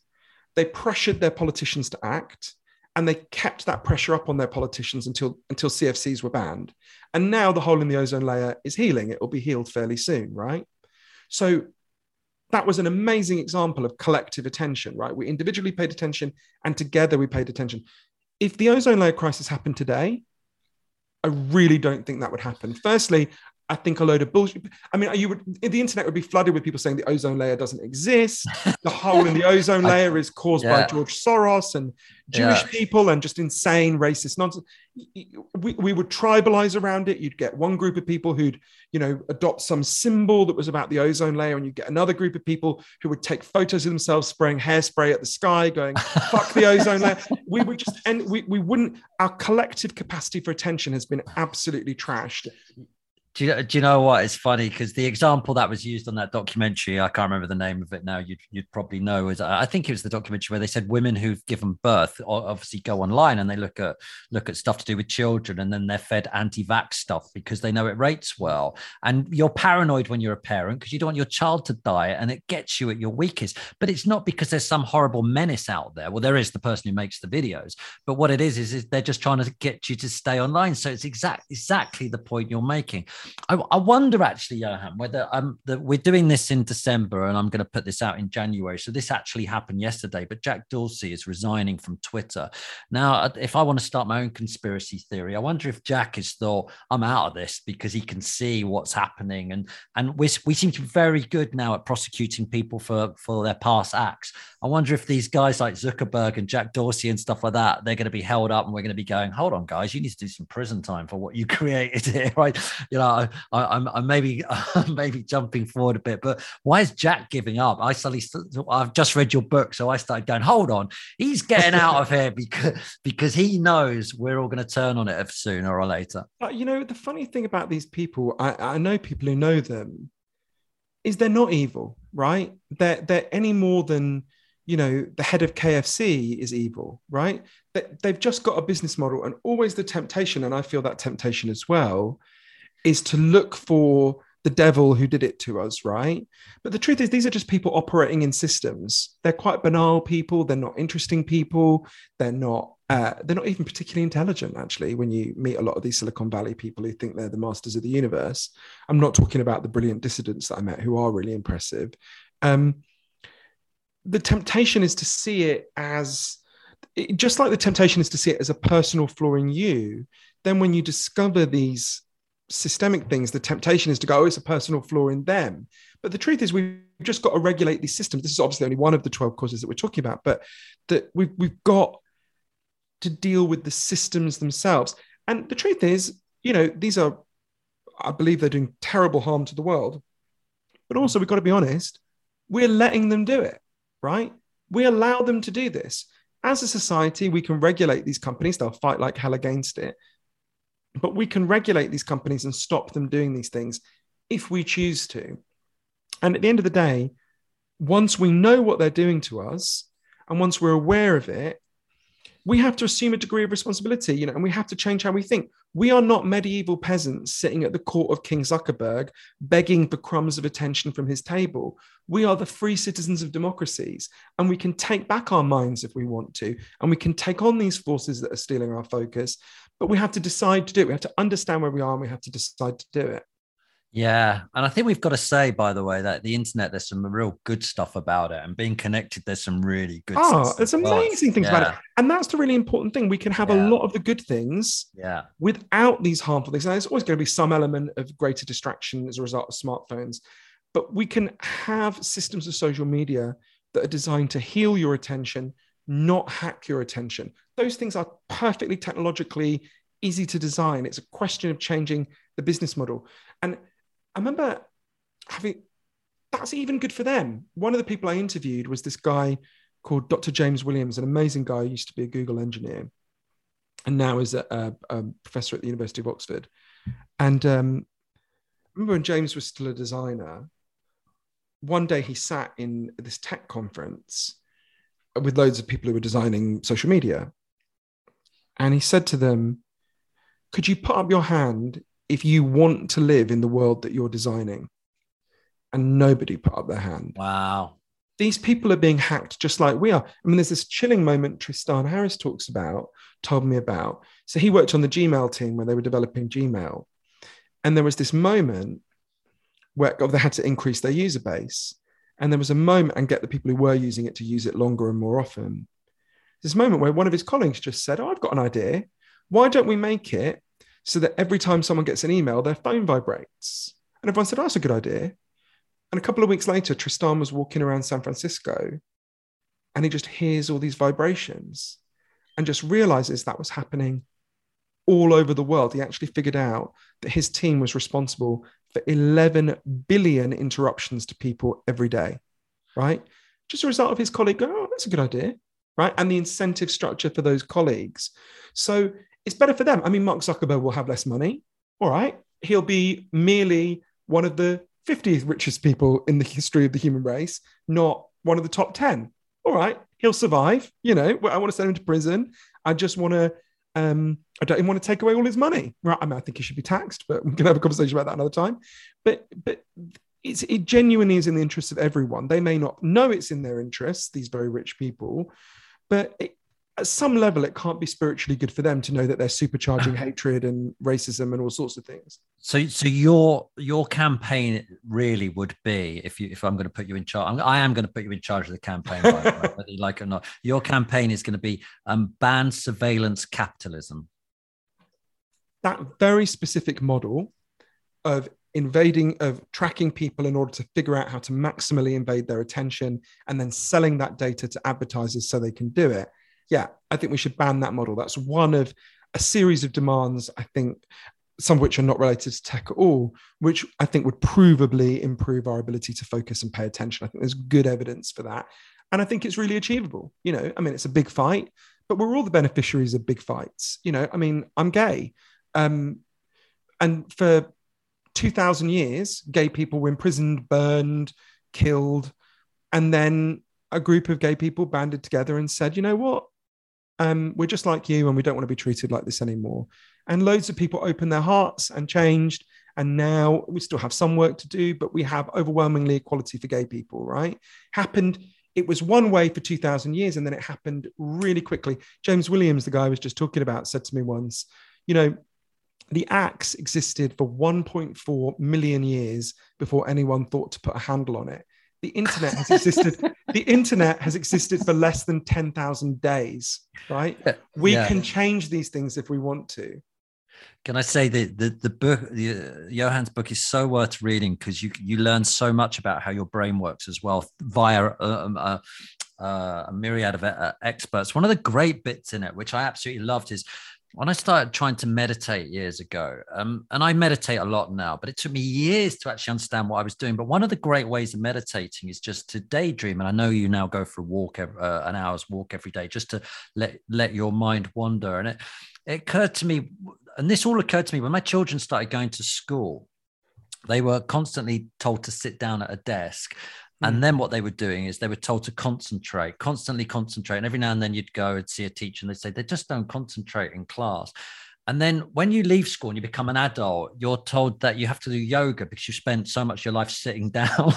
they pressured their politicians to act and they kept that pressure up on their politicians until until CFCs were banned. And now the hole in the ozone layer is healing. It will be healed fairly soon, right? So that was an amazing example of collective attention, right? We individually paid attention and together we paid attention. If the ozone layer crisis happened today, I really don't think that would happen. Firstly, I think a load of bullshit. I mean, you would the internet would be flooded with people saying the ozone layer doesn't exist. The hole in the ozone layer is caused yeah. by George Soros and Jewish yeah. people and just insane racist nonsense. We, we would tribalize around it. You'd get one group of people who'd, you know, adopt some symbol that was about the ozone layer, and you'd get another group of people who would take photos of themselves spraying hairspray at the sky, going "fuck the ozone layer." We would just and we we wouldn't. Our collective capacity for attention has been absolutely trashed Do you, do you know what? It's funny because the example that was used on that documentary, I can't remember the name of it now. You'd, you'd probably know is I think it was the documentary where they said women who've given birth obviously go online and they look at look at stuff to do with children, and then they're fed anti-vax stuff because they know it rates well. And you're paranoid when you're a parent because you don't want your child to die, and it gets you at your weakest. But it's not because there's some horrible menace out there. Well, there is the person who makes the videos, but what it is is, is they're just trying to get you to stay online. So it's exact exactly the point you're making. I, I wonder actually, Johann, whether um, that we're doing this in December and I'm going to put this out in January. So this actually happened yesterday, but Jack Dorsey is resigning from Twitter. Now, if I want to start my own conspiracy theory, I wonder if Jack has thought, I'm out of this because he can see what's happening. And, and we, we seem to be very good now at prosecuting people for, for their past acts. I wonder if these guys like Zuckerberg and Jack Dorsey and stuff like that, they're going to be held up and we're going to be going, hold on, guys, you need to do some prison time for what you created here, right? You know, I, I'm, I'm maybe maybe jumping forward a bit, but why is Jack giving up? I suddenly I've just read your book, so I started going, hold on, he's getting out of here because because he knows we're all going to turn on it sooner or later. But you know, the funny thing about these people, I, I know people who know them, is they're not evil, right? They're they're any more than you know the head of KFC is evil, right? They, they've just got a business model, and always the temptation, and I feel that temptation as well is to look for the devil who did it to us, right? But the truth is, these are just people operating in systems. They're quite banal people. They're not interesting people. They're not. Uh, they're not even particularly intelligent, actually. When you meet a lot of these Silicon Valley people who think they're the masters of the universe, I'm not talking about the brilliant dissidents that I met who are really impressive. Um, the temptation is to see it as just like the temptation is to see it as a personal flaw in you. Then, when you discover these systemic things, the temptation is to go, oh, it's a personal flaw in them. But the truth is, we've just got to regulate these systems. This is obviously only one of the 12 causes that we're talking about, but that we've, we've got to deal with the systems themselves. And the truth is, you know, these are, I believe they're doing terrible harm to the world. But also, we've got to be honest, we're letting them do it, right? We allow them to do this. As a society, we can regulate these companies, they'll fight like hell against it. But we can regulate these companies and stop them doing these things if we choose to. And at the end of the day, once we know what they're doing to us and once we're aware of it, we have to assume a degree of responsibility, you know, and we have to change how we think. We are not medieval peasants sitting at the court of King Zuckerberg begging for crumbs of attention from his table. We are the free citizens of democracies, and we can take back our minds if we want to, and we can take on these forces that are stealing our focus but we have to decide to do it. We have to understand where we are and we have to decide to do it. Yeah. And I think we've got to say, by the way, that the internet, there's some real good stuff about it. And being connected, there's some really good ah, oh, there's amazing things yeah. about it. And that's the really important thing. We can have yeah. a lot of the good things yeah. without these harmful things. And there's always going to be some element of greater distraction as a result of smartphones. But we can have systems of social media that are designed to heal your attention, not hack your attention. Those things are perfectly technologically easy to design. It's a question of changing the business model. And I remember having that's even good for them. One of the people I interviewed was this guy called Dr. James Williams, an amazing guy who used to be a Google engineer and now is a, a, a professor at the University of Oxford. And um, remember when James was still a designer, one day he sat in this tech conference with loads of people who were designing social media. And he said to them, Could you put up your hand if you want to live in the world that you're designing? And nobody put up their hand. Wow. These people are being hacked just like we are. I mean, there's this chilling moment Tristan Harris talks about, told me about. So he worked on the Gmail team when they were developing Gmail. And there was this moment where they had to increase their user base. And there was a moment and get the people who were using it to use it longer and more often. This moment where one of his colleagues just said, Oh, I've got an idea. Why don't we make it so that every time someone gets an email, their phone vibrates? And everyone said, Oh, that's a good idea. And a couple of weeks later, Tristan was walking around San Francisco and he just hears all these vibrations and just realizes that was happening all over the world. He actually figured out that his team was responsible for 11 billion interruptions to people every day, right? Just a result of his colleague going, oh, that's a good idea, right? And the incentive structure for those colleagues. So it's better for them. I mean, Mark Zuckerberg will have less money, all right? he'll be merely one of the 50th richest people in the history of the human race, not one of the top 10. All right, he'll survive. You know, I want to send him to prison. I just want to, um, I don't even want to take away all his money. Right. I mean, I think he should be taxed, but we can have a conversation about that another time. But, but, it's, it genuinely is in the interest of everyone. They may not know it's in their interest, these very rich people, but it, at some level, it can't be spiritually good for them to know that they're supercharging hatred and racism and all sorts of things. So, so your your campaign really would be if you if I'm going to put you in charge, I'm, going to put you in charge of the campaign, whether you like it or not. Your campaign is going to be um, ban surveillance capitalism. That very specific model of invading of tracking people in order to figure out how to maximally invade their attention and then selling that data to advertisers so they can do it yeah, I think we should ban that model. That's one of a series of demands, I think, some of which are not related to tech at all, which I think would provably improve our ability to focus and pay attention. I think there's good evidence for that. And I think it's really achievable. You know, I mean, it's a big fight, but we're all the beneficiaries of big fights. You know, I mean, I'm gay. Um, and for 2000 years, gay people were imprisoned, burned, killed. And then a group of gay people banded together and said, you know what? Um, we're just like you and we don't want to be treated like this anymore. And loads of people opened their hearts and changed. And now we still have some work to do, but we have overwhelmingly equality for gay people, right? Happened, it was one way for 2000 years and then it happened really quickly. James Williams, the guy I was just talking about, said to me once, you know, the axe existed for 1.4 million years before anyone thought to put a handle on it the internet has existed the internet has existed for less than 10,000 days right we yeah. can change these things if we want to can I say that the, the book, the, uh, Johann's book is so worth reading because you you learn so much about how your brain works as well via um, uh, uh, a myriad of uh, experts. One of the great bits in it, which I absolutely loved, is when I started trying to meditate years ago, um, and I meditate a lot now, but it took me years to actually understand what I was doing. But one of the great ways of meditating is just to daydream. And I know you now go for a walk, uh, an hour's walk every day, just to let let your mind wander. And it, it occurred to me, and this all occurred to me when my children started going to school. They were constantly told to sit down at a desk, and mm. then what they were doing is they were told to concentrate, constantly concentrate. And every now and then you'd go and see a teacher and they'd say, they just don't concentrate in class. And then when you leave school and you become an adult, you're told that you have to do yoga because you spent so much of your life sitting down.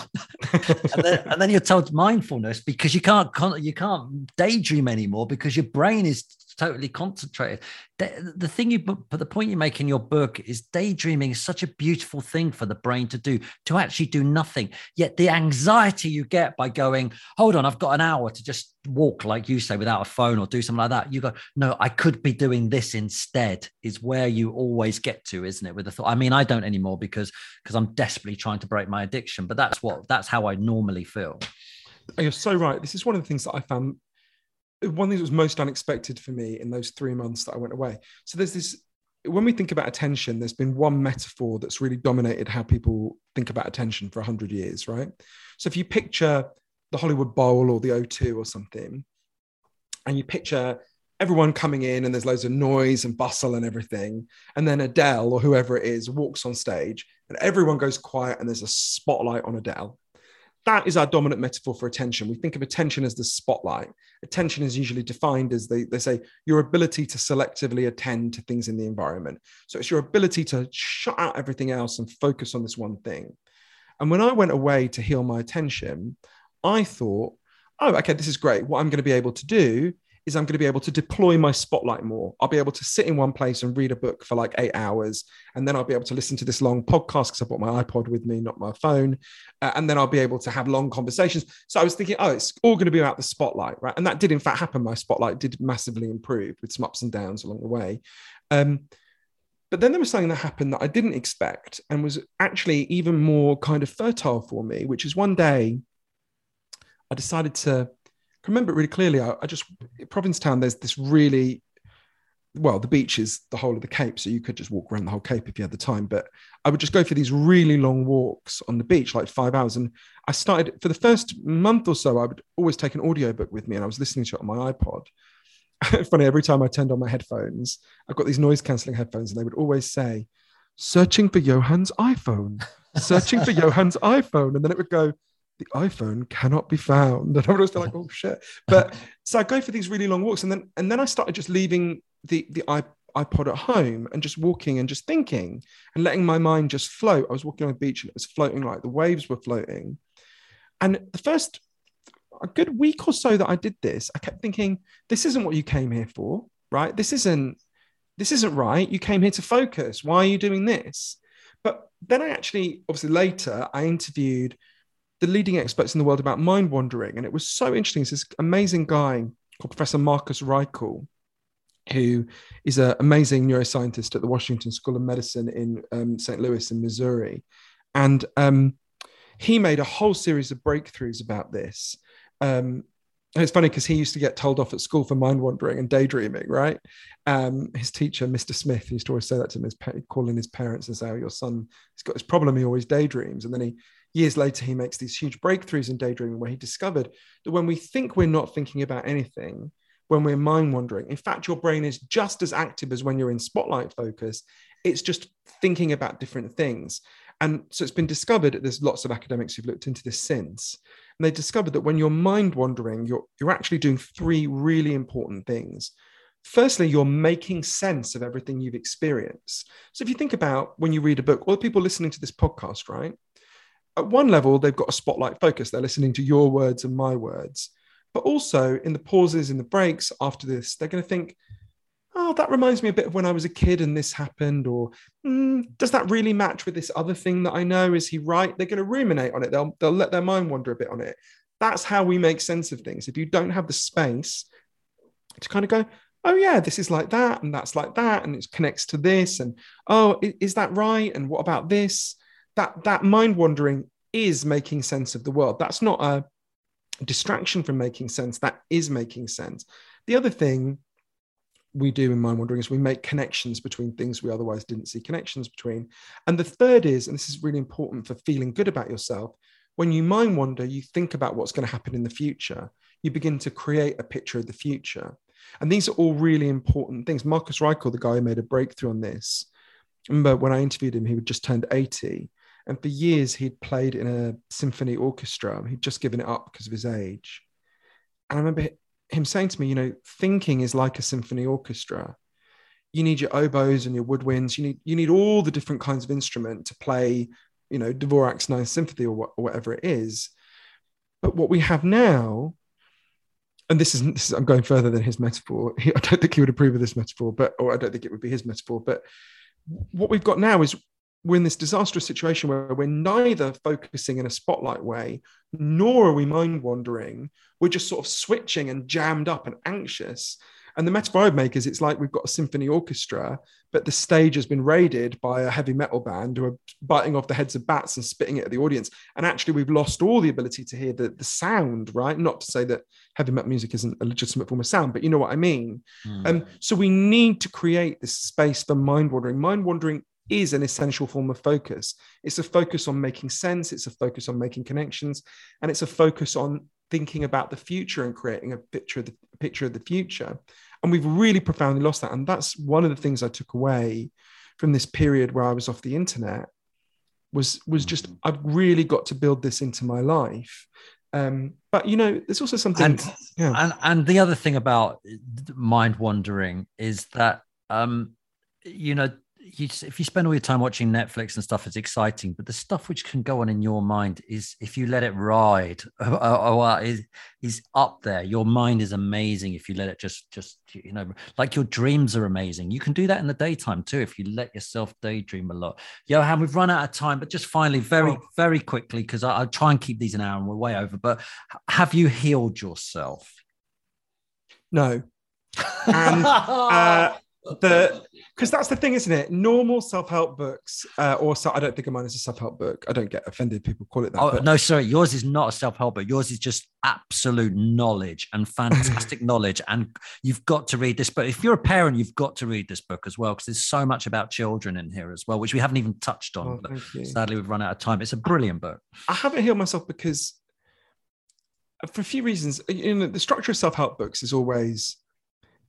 and, then, and, then, you're told mindfulness because you can't you can't daydream anymore because your brain is totally concentrated. The, the thing you, but the point you make in your book is daydreaming is such a beautiful thing for the brain to do, to actually do nothing. Yet the anxiety you get by going, hold on, I've got an hour to just walk, like you say, without a phone or do something like that. You go, no, I could be doing this instead, is where you always get to, isn't it? With the thought. I mean, I don't anymore because because I'm desperately trying to break my addiction, but that's what that's how I normally feel. You're so right. This is one of the things that I found one thing that was most unexpected for me in those three months that I went away. So there's this when we think about attention, there's been one metaphor that's really dominated how people think about attention for 100 years, right? So if you picture the Hollywood Bowl or the O2 or something, and you picture everyone coming in and there's loads of noise and bustle and everything, and then Adele or whoever it is walks on stage and everyone goes quiet and there's a spotlight on Adele that is our dominant metaphor for attention. We think of attention as the spotlight. Attention is usually defined as they, they say your ability to selectively attend to things in the environment. So it's your ability to shut out everything else and focus on this one thing. And when I went away to heal my attention, I thought, oh, okay, this is great. What I'm going to be able to do is I'm going to be able to deploy my spotlight more. I'll be able to sit in one place and read a book for like eight hours. And then I'll be able to listen to this long podcast because I brought my iPod with me, not my phone. Uh, and then I'll be able to have long conversations. So I was thinking, oh, it's all going to be about the spotlight, right? And that did, in fact, happen. My spotlight did massively improve with some ups and downs along the way. Um, but then there was something that happened that I didn't expect and was actually even more kind of fertile for me, which is one day I decided to can remember it really clearly. I, I just Provincetown. There's this really well, the beach is the whole of the Cape, so you could just walk around the whole Cape if you had the time. But I would just go for these really long walks on the beach, like five hours. And I started for the first month or so, I would always take an audiobook with me and I was listening to it on my iPod. Funny, every time I turned on my headphones, I've got these noise cancelling headphones, and they would always say, searching for Johann's iPhone, searching for Johann's iPhone. And then it would go, the iPhone cannot be found. And I be like, oh shit. But so I go for these really long walks. And then and then I started just leaving the the iPod at home and just walking and just thinking and letting my mind just float. I was walking on the beach and it was floating like the waves were floating. And the first a good week or so that I did this, I kept thinking, this isn't what you came here for, right? This isn't this isn't right. You came here to focus. Why are you doing this? But then I actually, obviously later, I interviewed the leading experts in the world about mind wandering. And it was so interesting. It's this amazing guy called Professor Marcus Raichle, who is an amazing neuroscientist at the Washington School of Medicine in um, St. Louis in Missouri. And um, he made a whole series of breakthroughs about this. Um, it's funny because he used to get told off at school for mind wandering and daydreaming, right? Um, his teacher, Mr. Smith, used to always say that to him, his, calling his parents and say, oh, your son he's got this problem, he always daydreams. And then he years later, he makes these huge breakthroughs in daydreaming where he discovered that when we think we're not thinking about anything, when we're mind wandering, in fact, your brain is just as active as when you're in spotlight focus. It's just thinking about different things. And so it's been discovered, there's lots of academics who've looked into this since, and they discovered that when you're mind wandering, you're, you're actually doing three really important things. Firstly, you're making sense of everything you've experienced. So if you think about when you read a book, all the people listening to this podcast, right? At one level, they've got a spotlight focus. They're listening to your words and my words. But also in the pauses, in the breaks after this, they're going to think, oh, that reminds me a bit of when I was a kid and this happened. Or mm, does that really match with this other thing that I know? Is he right? They're going to ruminate on it. They'll, they'll let their mind wander a bit on it. That's how we make sense of things. If you don't have the space to kind of go, oh yeah this is like that and that's like that and it connects to this and oh is that right and what about this that that mind wandering is making sense of the world. That's not a distraction from making sense. That is making sense. The other thing we do in mind wandering is we make connections between things we otherwise didn't see connections between. And the third is, and this is really important for feeling good about yourself, when you mind wander, you think about what's going to happen in the future. You begin to create a picture of the future. And these are all really important things. Marcus Raichle, the guy who made a breakthrough on this, remember when I interviewed him, he had just turned 80. And for years, he'd played in a symphony orchestra. He'd just given it up because of his age. And I remember him saying to me, you know, thinking is like a symphony orchestra. You need your oboes and your woodwinds. You need you need all the different kinds of instrument to play, you know, Dvorak's Ninth Symphony or, or whatever it is. But what we have now, and this is, this is I'm going further than his metaphor. He, I don't think he would approve of this metaphor, but or I don't think it would be his metaphor. But what we've got now is we're in this disastrous situation where we're neither focusing in a spotlight way, nor are we mind wandering. We're just sort of switching and jammed up and anxious. And the metaphor I would make is it's like we've got a symphony orchestra, but the stage has been raided by a heavy metal band who are biting off the heads of bats and spitting it at the audience. And actually, we've lost all the ability to hear the, the sound, right? Not to say that heavy metal music isn't a legitimate form of sound, but you know what I mean. Mm. Um, so we need to create this space for mind wandering. Mind wandering is an essential form of focus. It's a focus on making sense, it's a focus on making connections, and it's a focus on thinking about the future and creating a picture of the a picture of the future. And we've really profoundly lost that. And that's one of the things I took away from this period where I was off the internet was was just mm-hmm. I've really got to build this into my life. Um, but you know, there's also something. And, yeah. and and the other thing about mind wandering is that um, you know you, if you spend all your time watching Netflix and stuff, it's exciting. But the stuff which can go on in your mind is, if you let it ride, or, or is is up there. Your mind is amazing if you let it just just you know, like your dreams are amazing. You can do that in the daytime too if you let yourself daydream a lot. Johann, we've run out of time, but just finally, very oh. very quickly, because I, I try and keep these an hour and we're way over. But have you healed yourself? No. And uh, the because that's the thing, isn't it? Normal self-help books, uh, or so, I don't think of mine as a self-help book. I don't get offended. People call it that. Oh but. no, sorry, yours is not a self-help book. Yours is just absolute knowledge and fantastic knowledge. And you've got to read this book. If you're a parent, you've got to read this book as well because there's so much about children in here as well, which we haven't even touched on. Oh, but sadly, we've run out of time. It's a brilliant book. I haven't healed myself because, for a few reasons, you know, the structure of self-help books is always,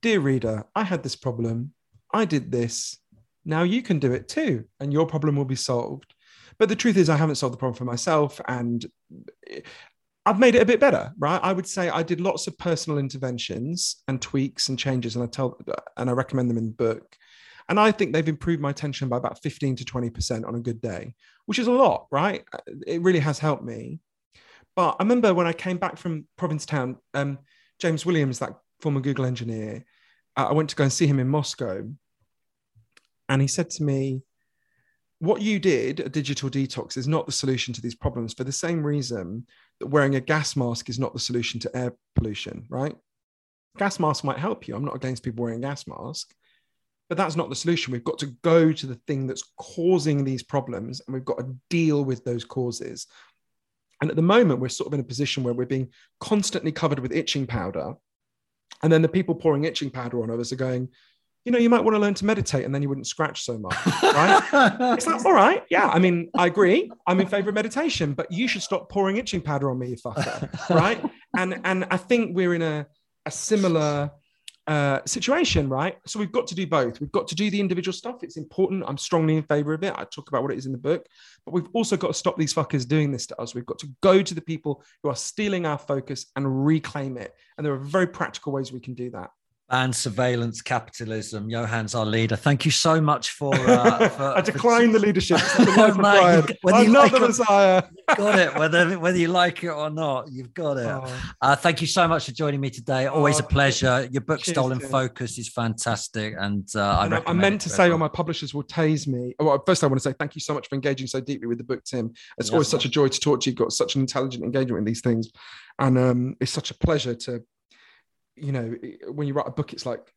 dear reader, I had this problem I did this. Now you can do it too, and your problem will be solved. But the truth is, I haven't solved the problem for myself, and I've made it a bit better, right? I would say I did lots of personal interventions and tweaks and changes, and I tell and I recommend them in the book. And I think they've improved my tension by about 15 to 20% on a good day, which is a lot, right? It really has helped me. But I remember when I came back from Provincetown, um, James Williams, that former Google engineer, I went to go and see him in Moscow. And he said to me, What you did, a digital detox, is not the solution to these problems for the same reason that wearing a gas mask is not the solution to air pollution, right? Gas mask might help you. I'm not against people wearing a gas mask, but that's not the solution. We've got to go to the thing that's causing these problems and we've got to deal with those causes. And at the moment, we're sort of in a position where we're being constantly covered with itching powder. And then the people pouring itching powder on us are going, you know, you might want to learn to meditate and then you wouldn't scratch so much, right? it's like, all right, yeah. I mean, I agree. I'm in favor of meditation, but you should stop pouring itching powder on me, you fucker, right? And and I think we're in a a similar uh, situation, right? So we've got to do both. We've got to do the individual stuff. It's important. I'm strongly in favor of it. I talk about what it is in the book, but we've also got to stop these fuckers doing this to us. We've got to go to the people who are stealing our focus and reclaim it. And there are very practical ways we can do that and surveillance capitalism. Johann's our leader. Thank you so much for. Uh, for I decline for... the leadership. The Mate, I'm not like the Messiah. got it. Whether whether you like it or not, you've got it. Oh. Uh, thank you so much for joining me today. Always oh, a pleasure. Your book, Cheers, Stolen. Focus, is fantastic, and, uh, and I, I meant to say, all my publishers will tase me. Well, first, I want to say thank you so much for engaging so deeply with the book, Tim. It's always such a joy to talk to you. You've got such an intelligent engagement in these things, and um, it's such a pleasure to you know, when you write a book, it's like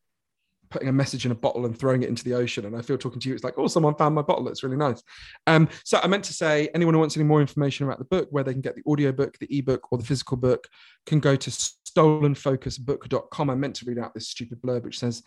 putting a message in a bottle and throwing it into the ocean. And I feel talking to you, it's like, oh, someone found my bottle. That's really nice. Um, so I meant to say, anyone who wants any more information about the book, where they can get the audio book, the ebook, or the physical book, can go to stolenfocusbook.com. I meant to read out this stupid blurb which says,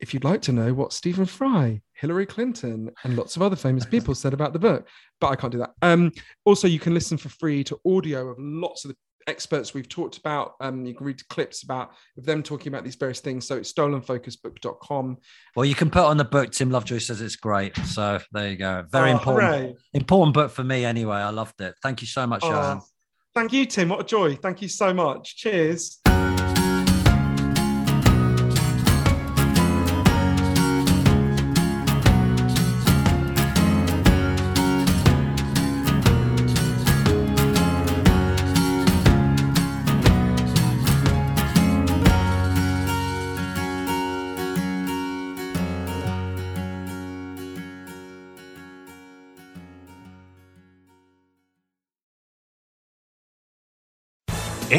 if you'd like to know what Stephen Fry, Hillary Clinton, and lots of other famous people said about the book, but I can't do that. Um, also, you can listen for free to audio of lots of the experts we've talked about. Um, you can read clips about of them talking about these various things. So it's stolenfocusbook.com. Well, you can put on the book. Tim Lovejoy says it's great. So there you go. Very oh, important. Hooray. Important book for me anyway. I loved it. Thank you so much, oh, Johann. Thank you, Tim. What a joy. Thank you so much. Cheers.